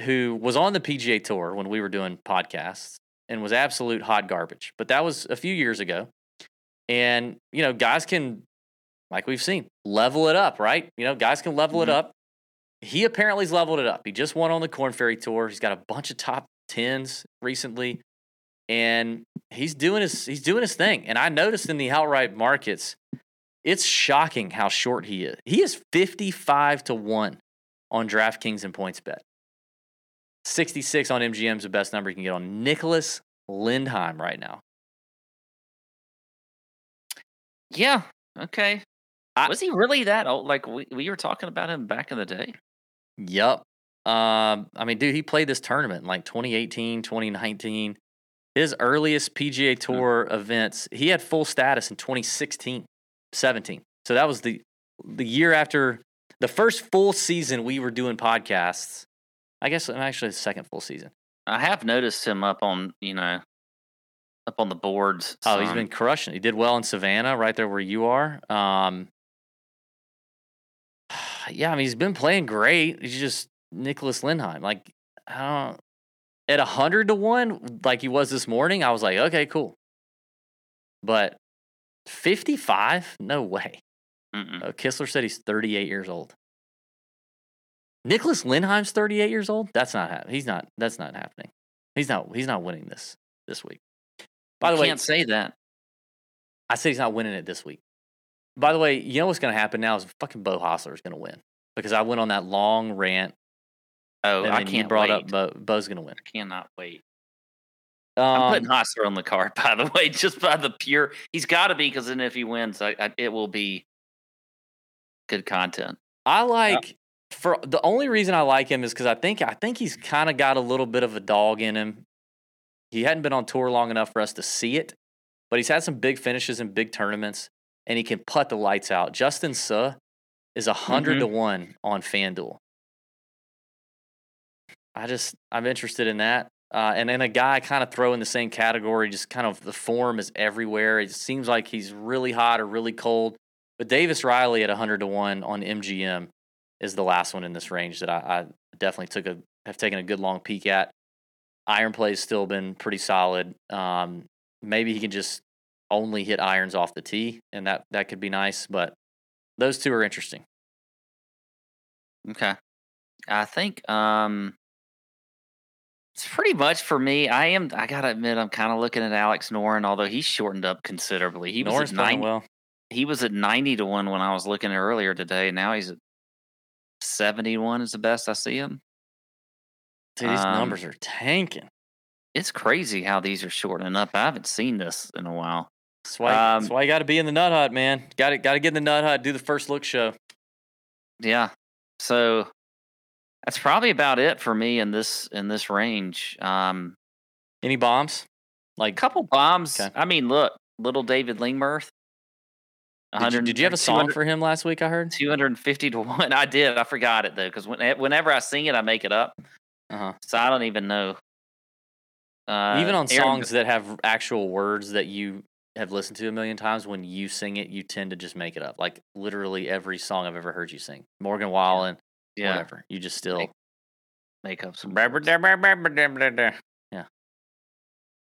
who was on the PGA Tour when we were doing podcasts and was absolute hot garbage, but that was a few years ago. And, you know, guys can, like we've seen, level it up, right? You know, guys can level Mhm. it up. He apparently's leveled it up. He just won on the Corn Ferry Tour. He's got a bunch of top tens recently. And he's doing his he's doing his thing. And I noticed in the outright markets, it's shocking how short he is. He is 55 to 1 on DraftKings and PointsBet. 66 on MGM is the best number you can get on Nicholas Lindheim right now. Yeah. Okay. I- was he really that old? Like we, we were talking about him back in the day. Yep. Um, I mean, dude, he played this tournament in like 2018, 2019. His earliest PGA Tour events, he had full status in 2016, 17. So that was the the year after the first full season we were doing podcasts. I guess I'm actually the second full season. I have noticed him up on you know up on the boards. Oh, he's been crushing. He did well in Savannah, right there where you are. Um, yeah, I mean, he's been playing great. He's just Nicholas Lindheim. Like, I don't. At hundred to one, like he was this morning, I was like, okay, cool. But fifty-five, no way. Uh, Kistler said he's thirty-eight years old. Nicholas Lindheim's thirty-eight years old. That's not happening. He's not. That's not happening. He's not. He's not winning this this week. By the You way, can't say that. I said he's not winning it this week. By the way, you know what's going to happen now is fucking Beau Hossler is going to win because I went on that long rant Oh, and I can't brought wait. up Beau, Beau's going to win. I cannot wait. Um, I'm putting Hossler on the card, by the way, just by the pure. He's got to be because then if he wins, I, I, it will be good content. I like for the only reason I like him is because I think I think he's kind of got a little bit of a dog in him. He hadn't been on tour long enough for us to see it, but he's had some big finishes in big tournaments, and he can put the lights out. Justin Suh is a 100 to one on FanDuel. I just I'm interested in that. Uh, and then a guy kind of throw in the same category, just kind of the form is everywhere. It seems like he's really hot or really cold. But Davis Riley at 100 to 1 on MGM is the last one in this range that I, I definitely took a have taken a good long peek at. Iron play's still been pretty solid. Um, maybe he can just only hit irons off the tee, and that that could be nice. But those two are interesting. Okay. I think um it's pretty much for me. I am I gotta admit I'm kind of looking at Alex Noren, although he's shortened up considerably. He was at playing nine, well. he was at ninety to one when I was looking at earlier today. Now he's at seventy to one is the best I see him. Dude, these Um, numbers are tanking. It's crazy how these are shortening up. I haven't seen this in a while. That's why, that's um, why you got to be in the nut hut, man. Got to got to get in the nut hut. Do the first look show. Yeah. So that's probably about it for me in this in this range. Um Any bombs? Like, a couple bombs. Okay. I mean, look, little David Lingmerth. did you, 100 did you have a song for him last week? I heard. 250 to 1. I did. I forgot it though because when, eh, whenever I sing it, I make it up. Uh huh. So I don't even know. Uh, Even on Aaron- songs that have actual words that you have listened to a million times, when you sing it, you tend to just make it up. Like literally every song I've ever heard you sing, Morgan Wallen, yeah, whatever. You just still. Make- make up some. Blah.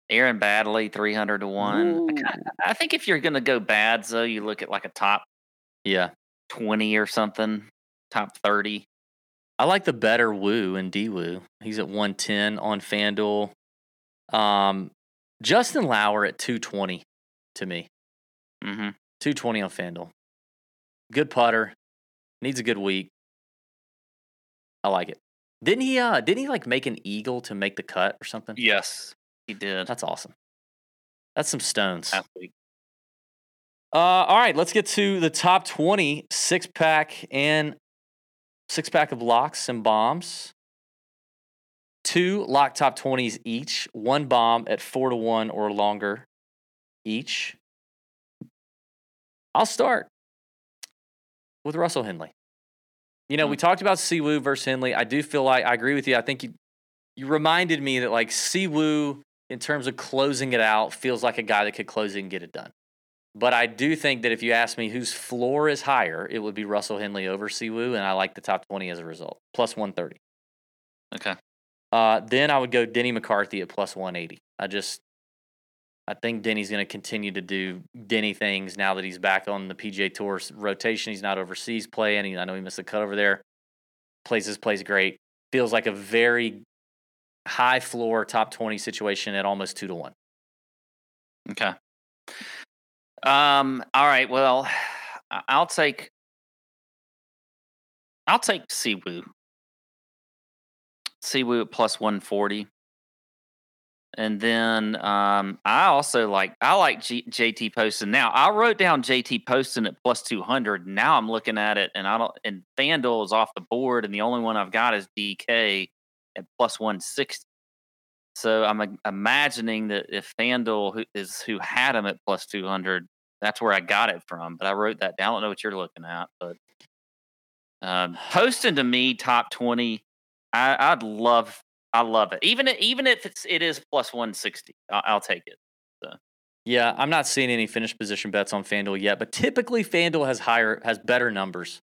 Aaron Baddeley, 300 to 1. I, I think if you're going to go bad, though, you look at like a top Yeah, 20 or something, top 30. I like the better Wu and D. Wu. He's at one ten on FanDuel. Um, Justin Lower at two twenty to me. Mm-hmm. Two twenty on FanDuel. Good putter. Needs a good week. I like it. Didn't he? Uh, didn't he like make an eagle to make the cut or something? Yes, he did That's awesome. That's some stones. week. Uh, all right, let's get to the top 20 six pack and six pack of locks and bombs. Two lock top 20s each, one bomb at four to one or longer each. I'll start with Russell Henley. You know, we talked about Si Woo versus Henley. I do feel like I agree with you. I think you you reminded me that like Si Woo, in terms of closing it out, feels like a guy that could close it and get it done. But I do think that if you ask me whose floor is higher, it would be Russell Henley over Si Woo, and I like the top 20 as a result, plus 130. Okay. Uh, then I would go Denny McCarthy at plus 180. I just, I think Denny's going to continue to do Denny things now that he's back on the PGA Tour rotation. He's not overseas playing. I know he missed a cut over there. Plays his plays great. Feels like a very high floor top 20 situation at almost two to one. Okay. Um. All right. Well, I'll take. I'll take Si Woo. Siwoo at plus one forty. And then um, I also like I like G- JT Poston. Now I wrote down JT Poston at plus two hundred. Now I'm looking at it, and I don't. And FanDuel is off the board, and the only one I've got is DK at plus one sixty. So I'm im- imagining that if FanDuel who is who had him at plus two hundred, that's where I got it from. But I wrote that down. I don't know what you're looking at, but um, Poston to me top twenty. I, I'd love. I love it. Even even if it's it is plus one sixty, I'll, I'll take it. Yeah, I'm not seeing any finish position bets on FanDuel yet, but typically FanDuel has higher has better numbers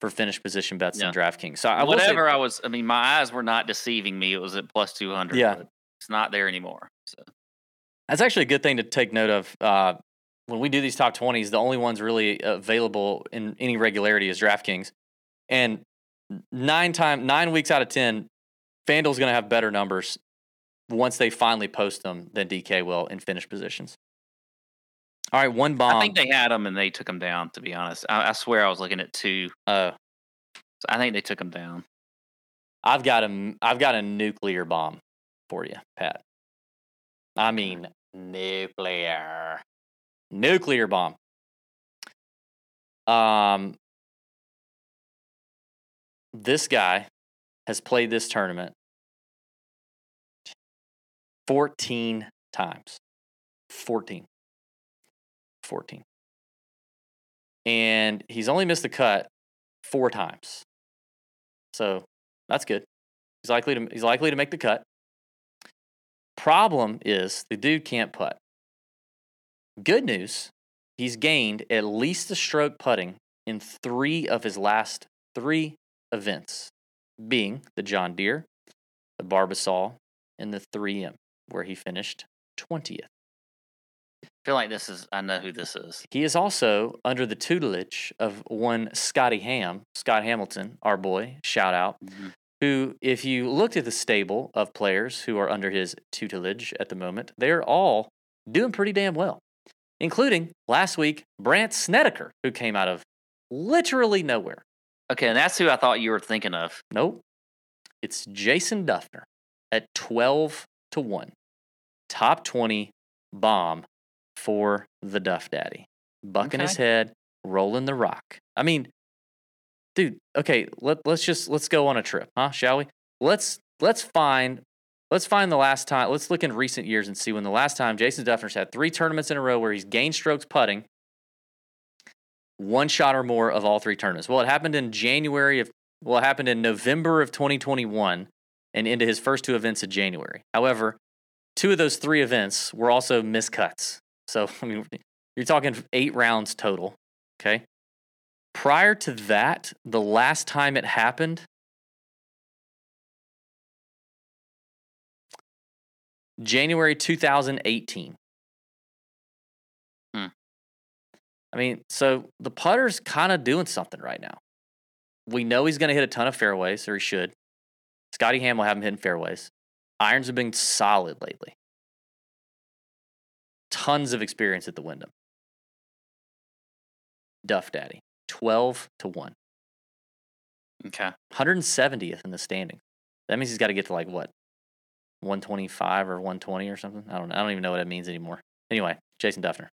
for finish position bets than DraftKings. So I will say- Whatever I was, I mean, my eyes were not deceiving me. It was at plus two hundred. Yeah. but it's not there anymore. So That's actually a good thing to take note of. Uh, when we do these top 20s, the only ones really available in any regularity is DraftKings. And nine time nine weeks out of 10, FanDuel's going to have better numbers once they finally post them than DK will in finish positions. All right, one bomb. I think they had them and they took them down. To be honest, I, I swear I was looking at two. uh, So I think they took them down. I've got a I've got a nuclear bomb for you, Pat. I mean nuclear. Nuclear bomb. Um this guy has played this tournament 14 times. 14. 14. And he's only missed the cut four times. So that's good. He's likely to he's likely to make the cut. Problem is the dude can't putt. Good news, he's gained at least a stroke putting in three of his last three events, being the John Deere, the Barbasol, and the 3M, where he finished 20th. I feel like this is. I know who this is. He is also under the tutelage of one Scotty Ham, Scott Hamilton, our boy, shout out, mm-hmm. who, if you looked at the stable of players who are under his tutelage at the moment, they're all doing pretty damn well, including last week, Brandt Snedeker, who came out of literally nowhere. Okay, and that's who I thought you were thinking of. Nope. It's Jason Dufner at 12 to 1. Top 20 bomb for the Duff Daddy. Bucking his head, rolling the rock. I mean, dude, okay, let, let's just let's go on a trip, huh? Shall we? Let's let's find let's find the last time. Let's look in recent years and see when the last time Jason Dufner's had three tournaments in a row where he's gained strokes putting one shot or more of all three tournaments. Well, it happened in January of well, it happened in November of 2021 and into his first two events in January. However, two of those three events were also miscuts. So, I mean, you're talking eight rounds total. Okay. Prior to that, the last time it happened, January 2018. I mean, so the putter's kind of doing something right now. We know he's going to hit a ton of fairways, or he should. Scotty Ham will have him hitting fairways. Irons have been solid lately. Tons of experience at the Wyndham. Duff Daddy, 12 to 1. Okay. 170th in the standing. That means he's got to get to like what? 125 or 120 or something? I don't know. I don't even know what that means anymore. Anyway, Jason Dufner.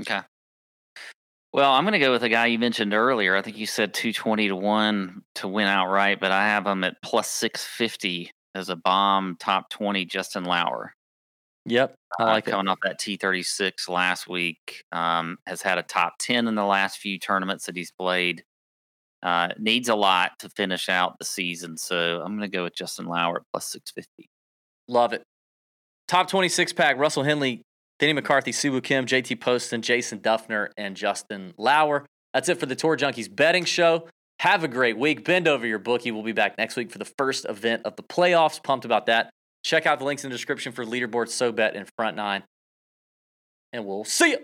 Okay. Well, I'm going to go with a guy you mentioned earlier. I think you said 220 to 1 to win outright, but I have him at plus 650 as a bomb top 20 Justin Lower. Yep. I Uh, like it. coming off that T36 last week. Um, has had a top 10 in the last few tournaments that he's played. Uh, needs a lot to finish out the season. So I'm going to go with Justin Lower at plus 650. Love it. Top 26 pack Russell Henley, Denny McCarthy, Si Woo Kim, JT Poston, Jason Dufner, and Justin Lower. That's it for the Tour Junkies betting show. Have a great week. Bend over your bookie. We'll be back next week for the first event of the playoffs. Pumped about that. Check out the links in the description for leaderboard, SoBet, and Front Nine. And we'll see you.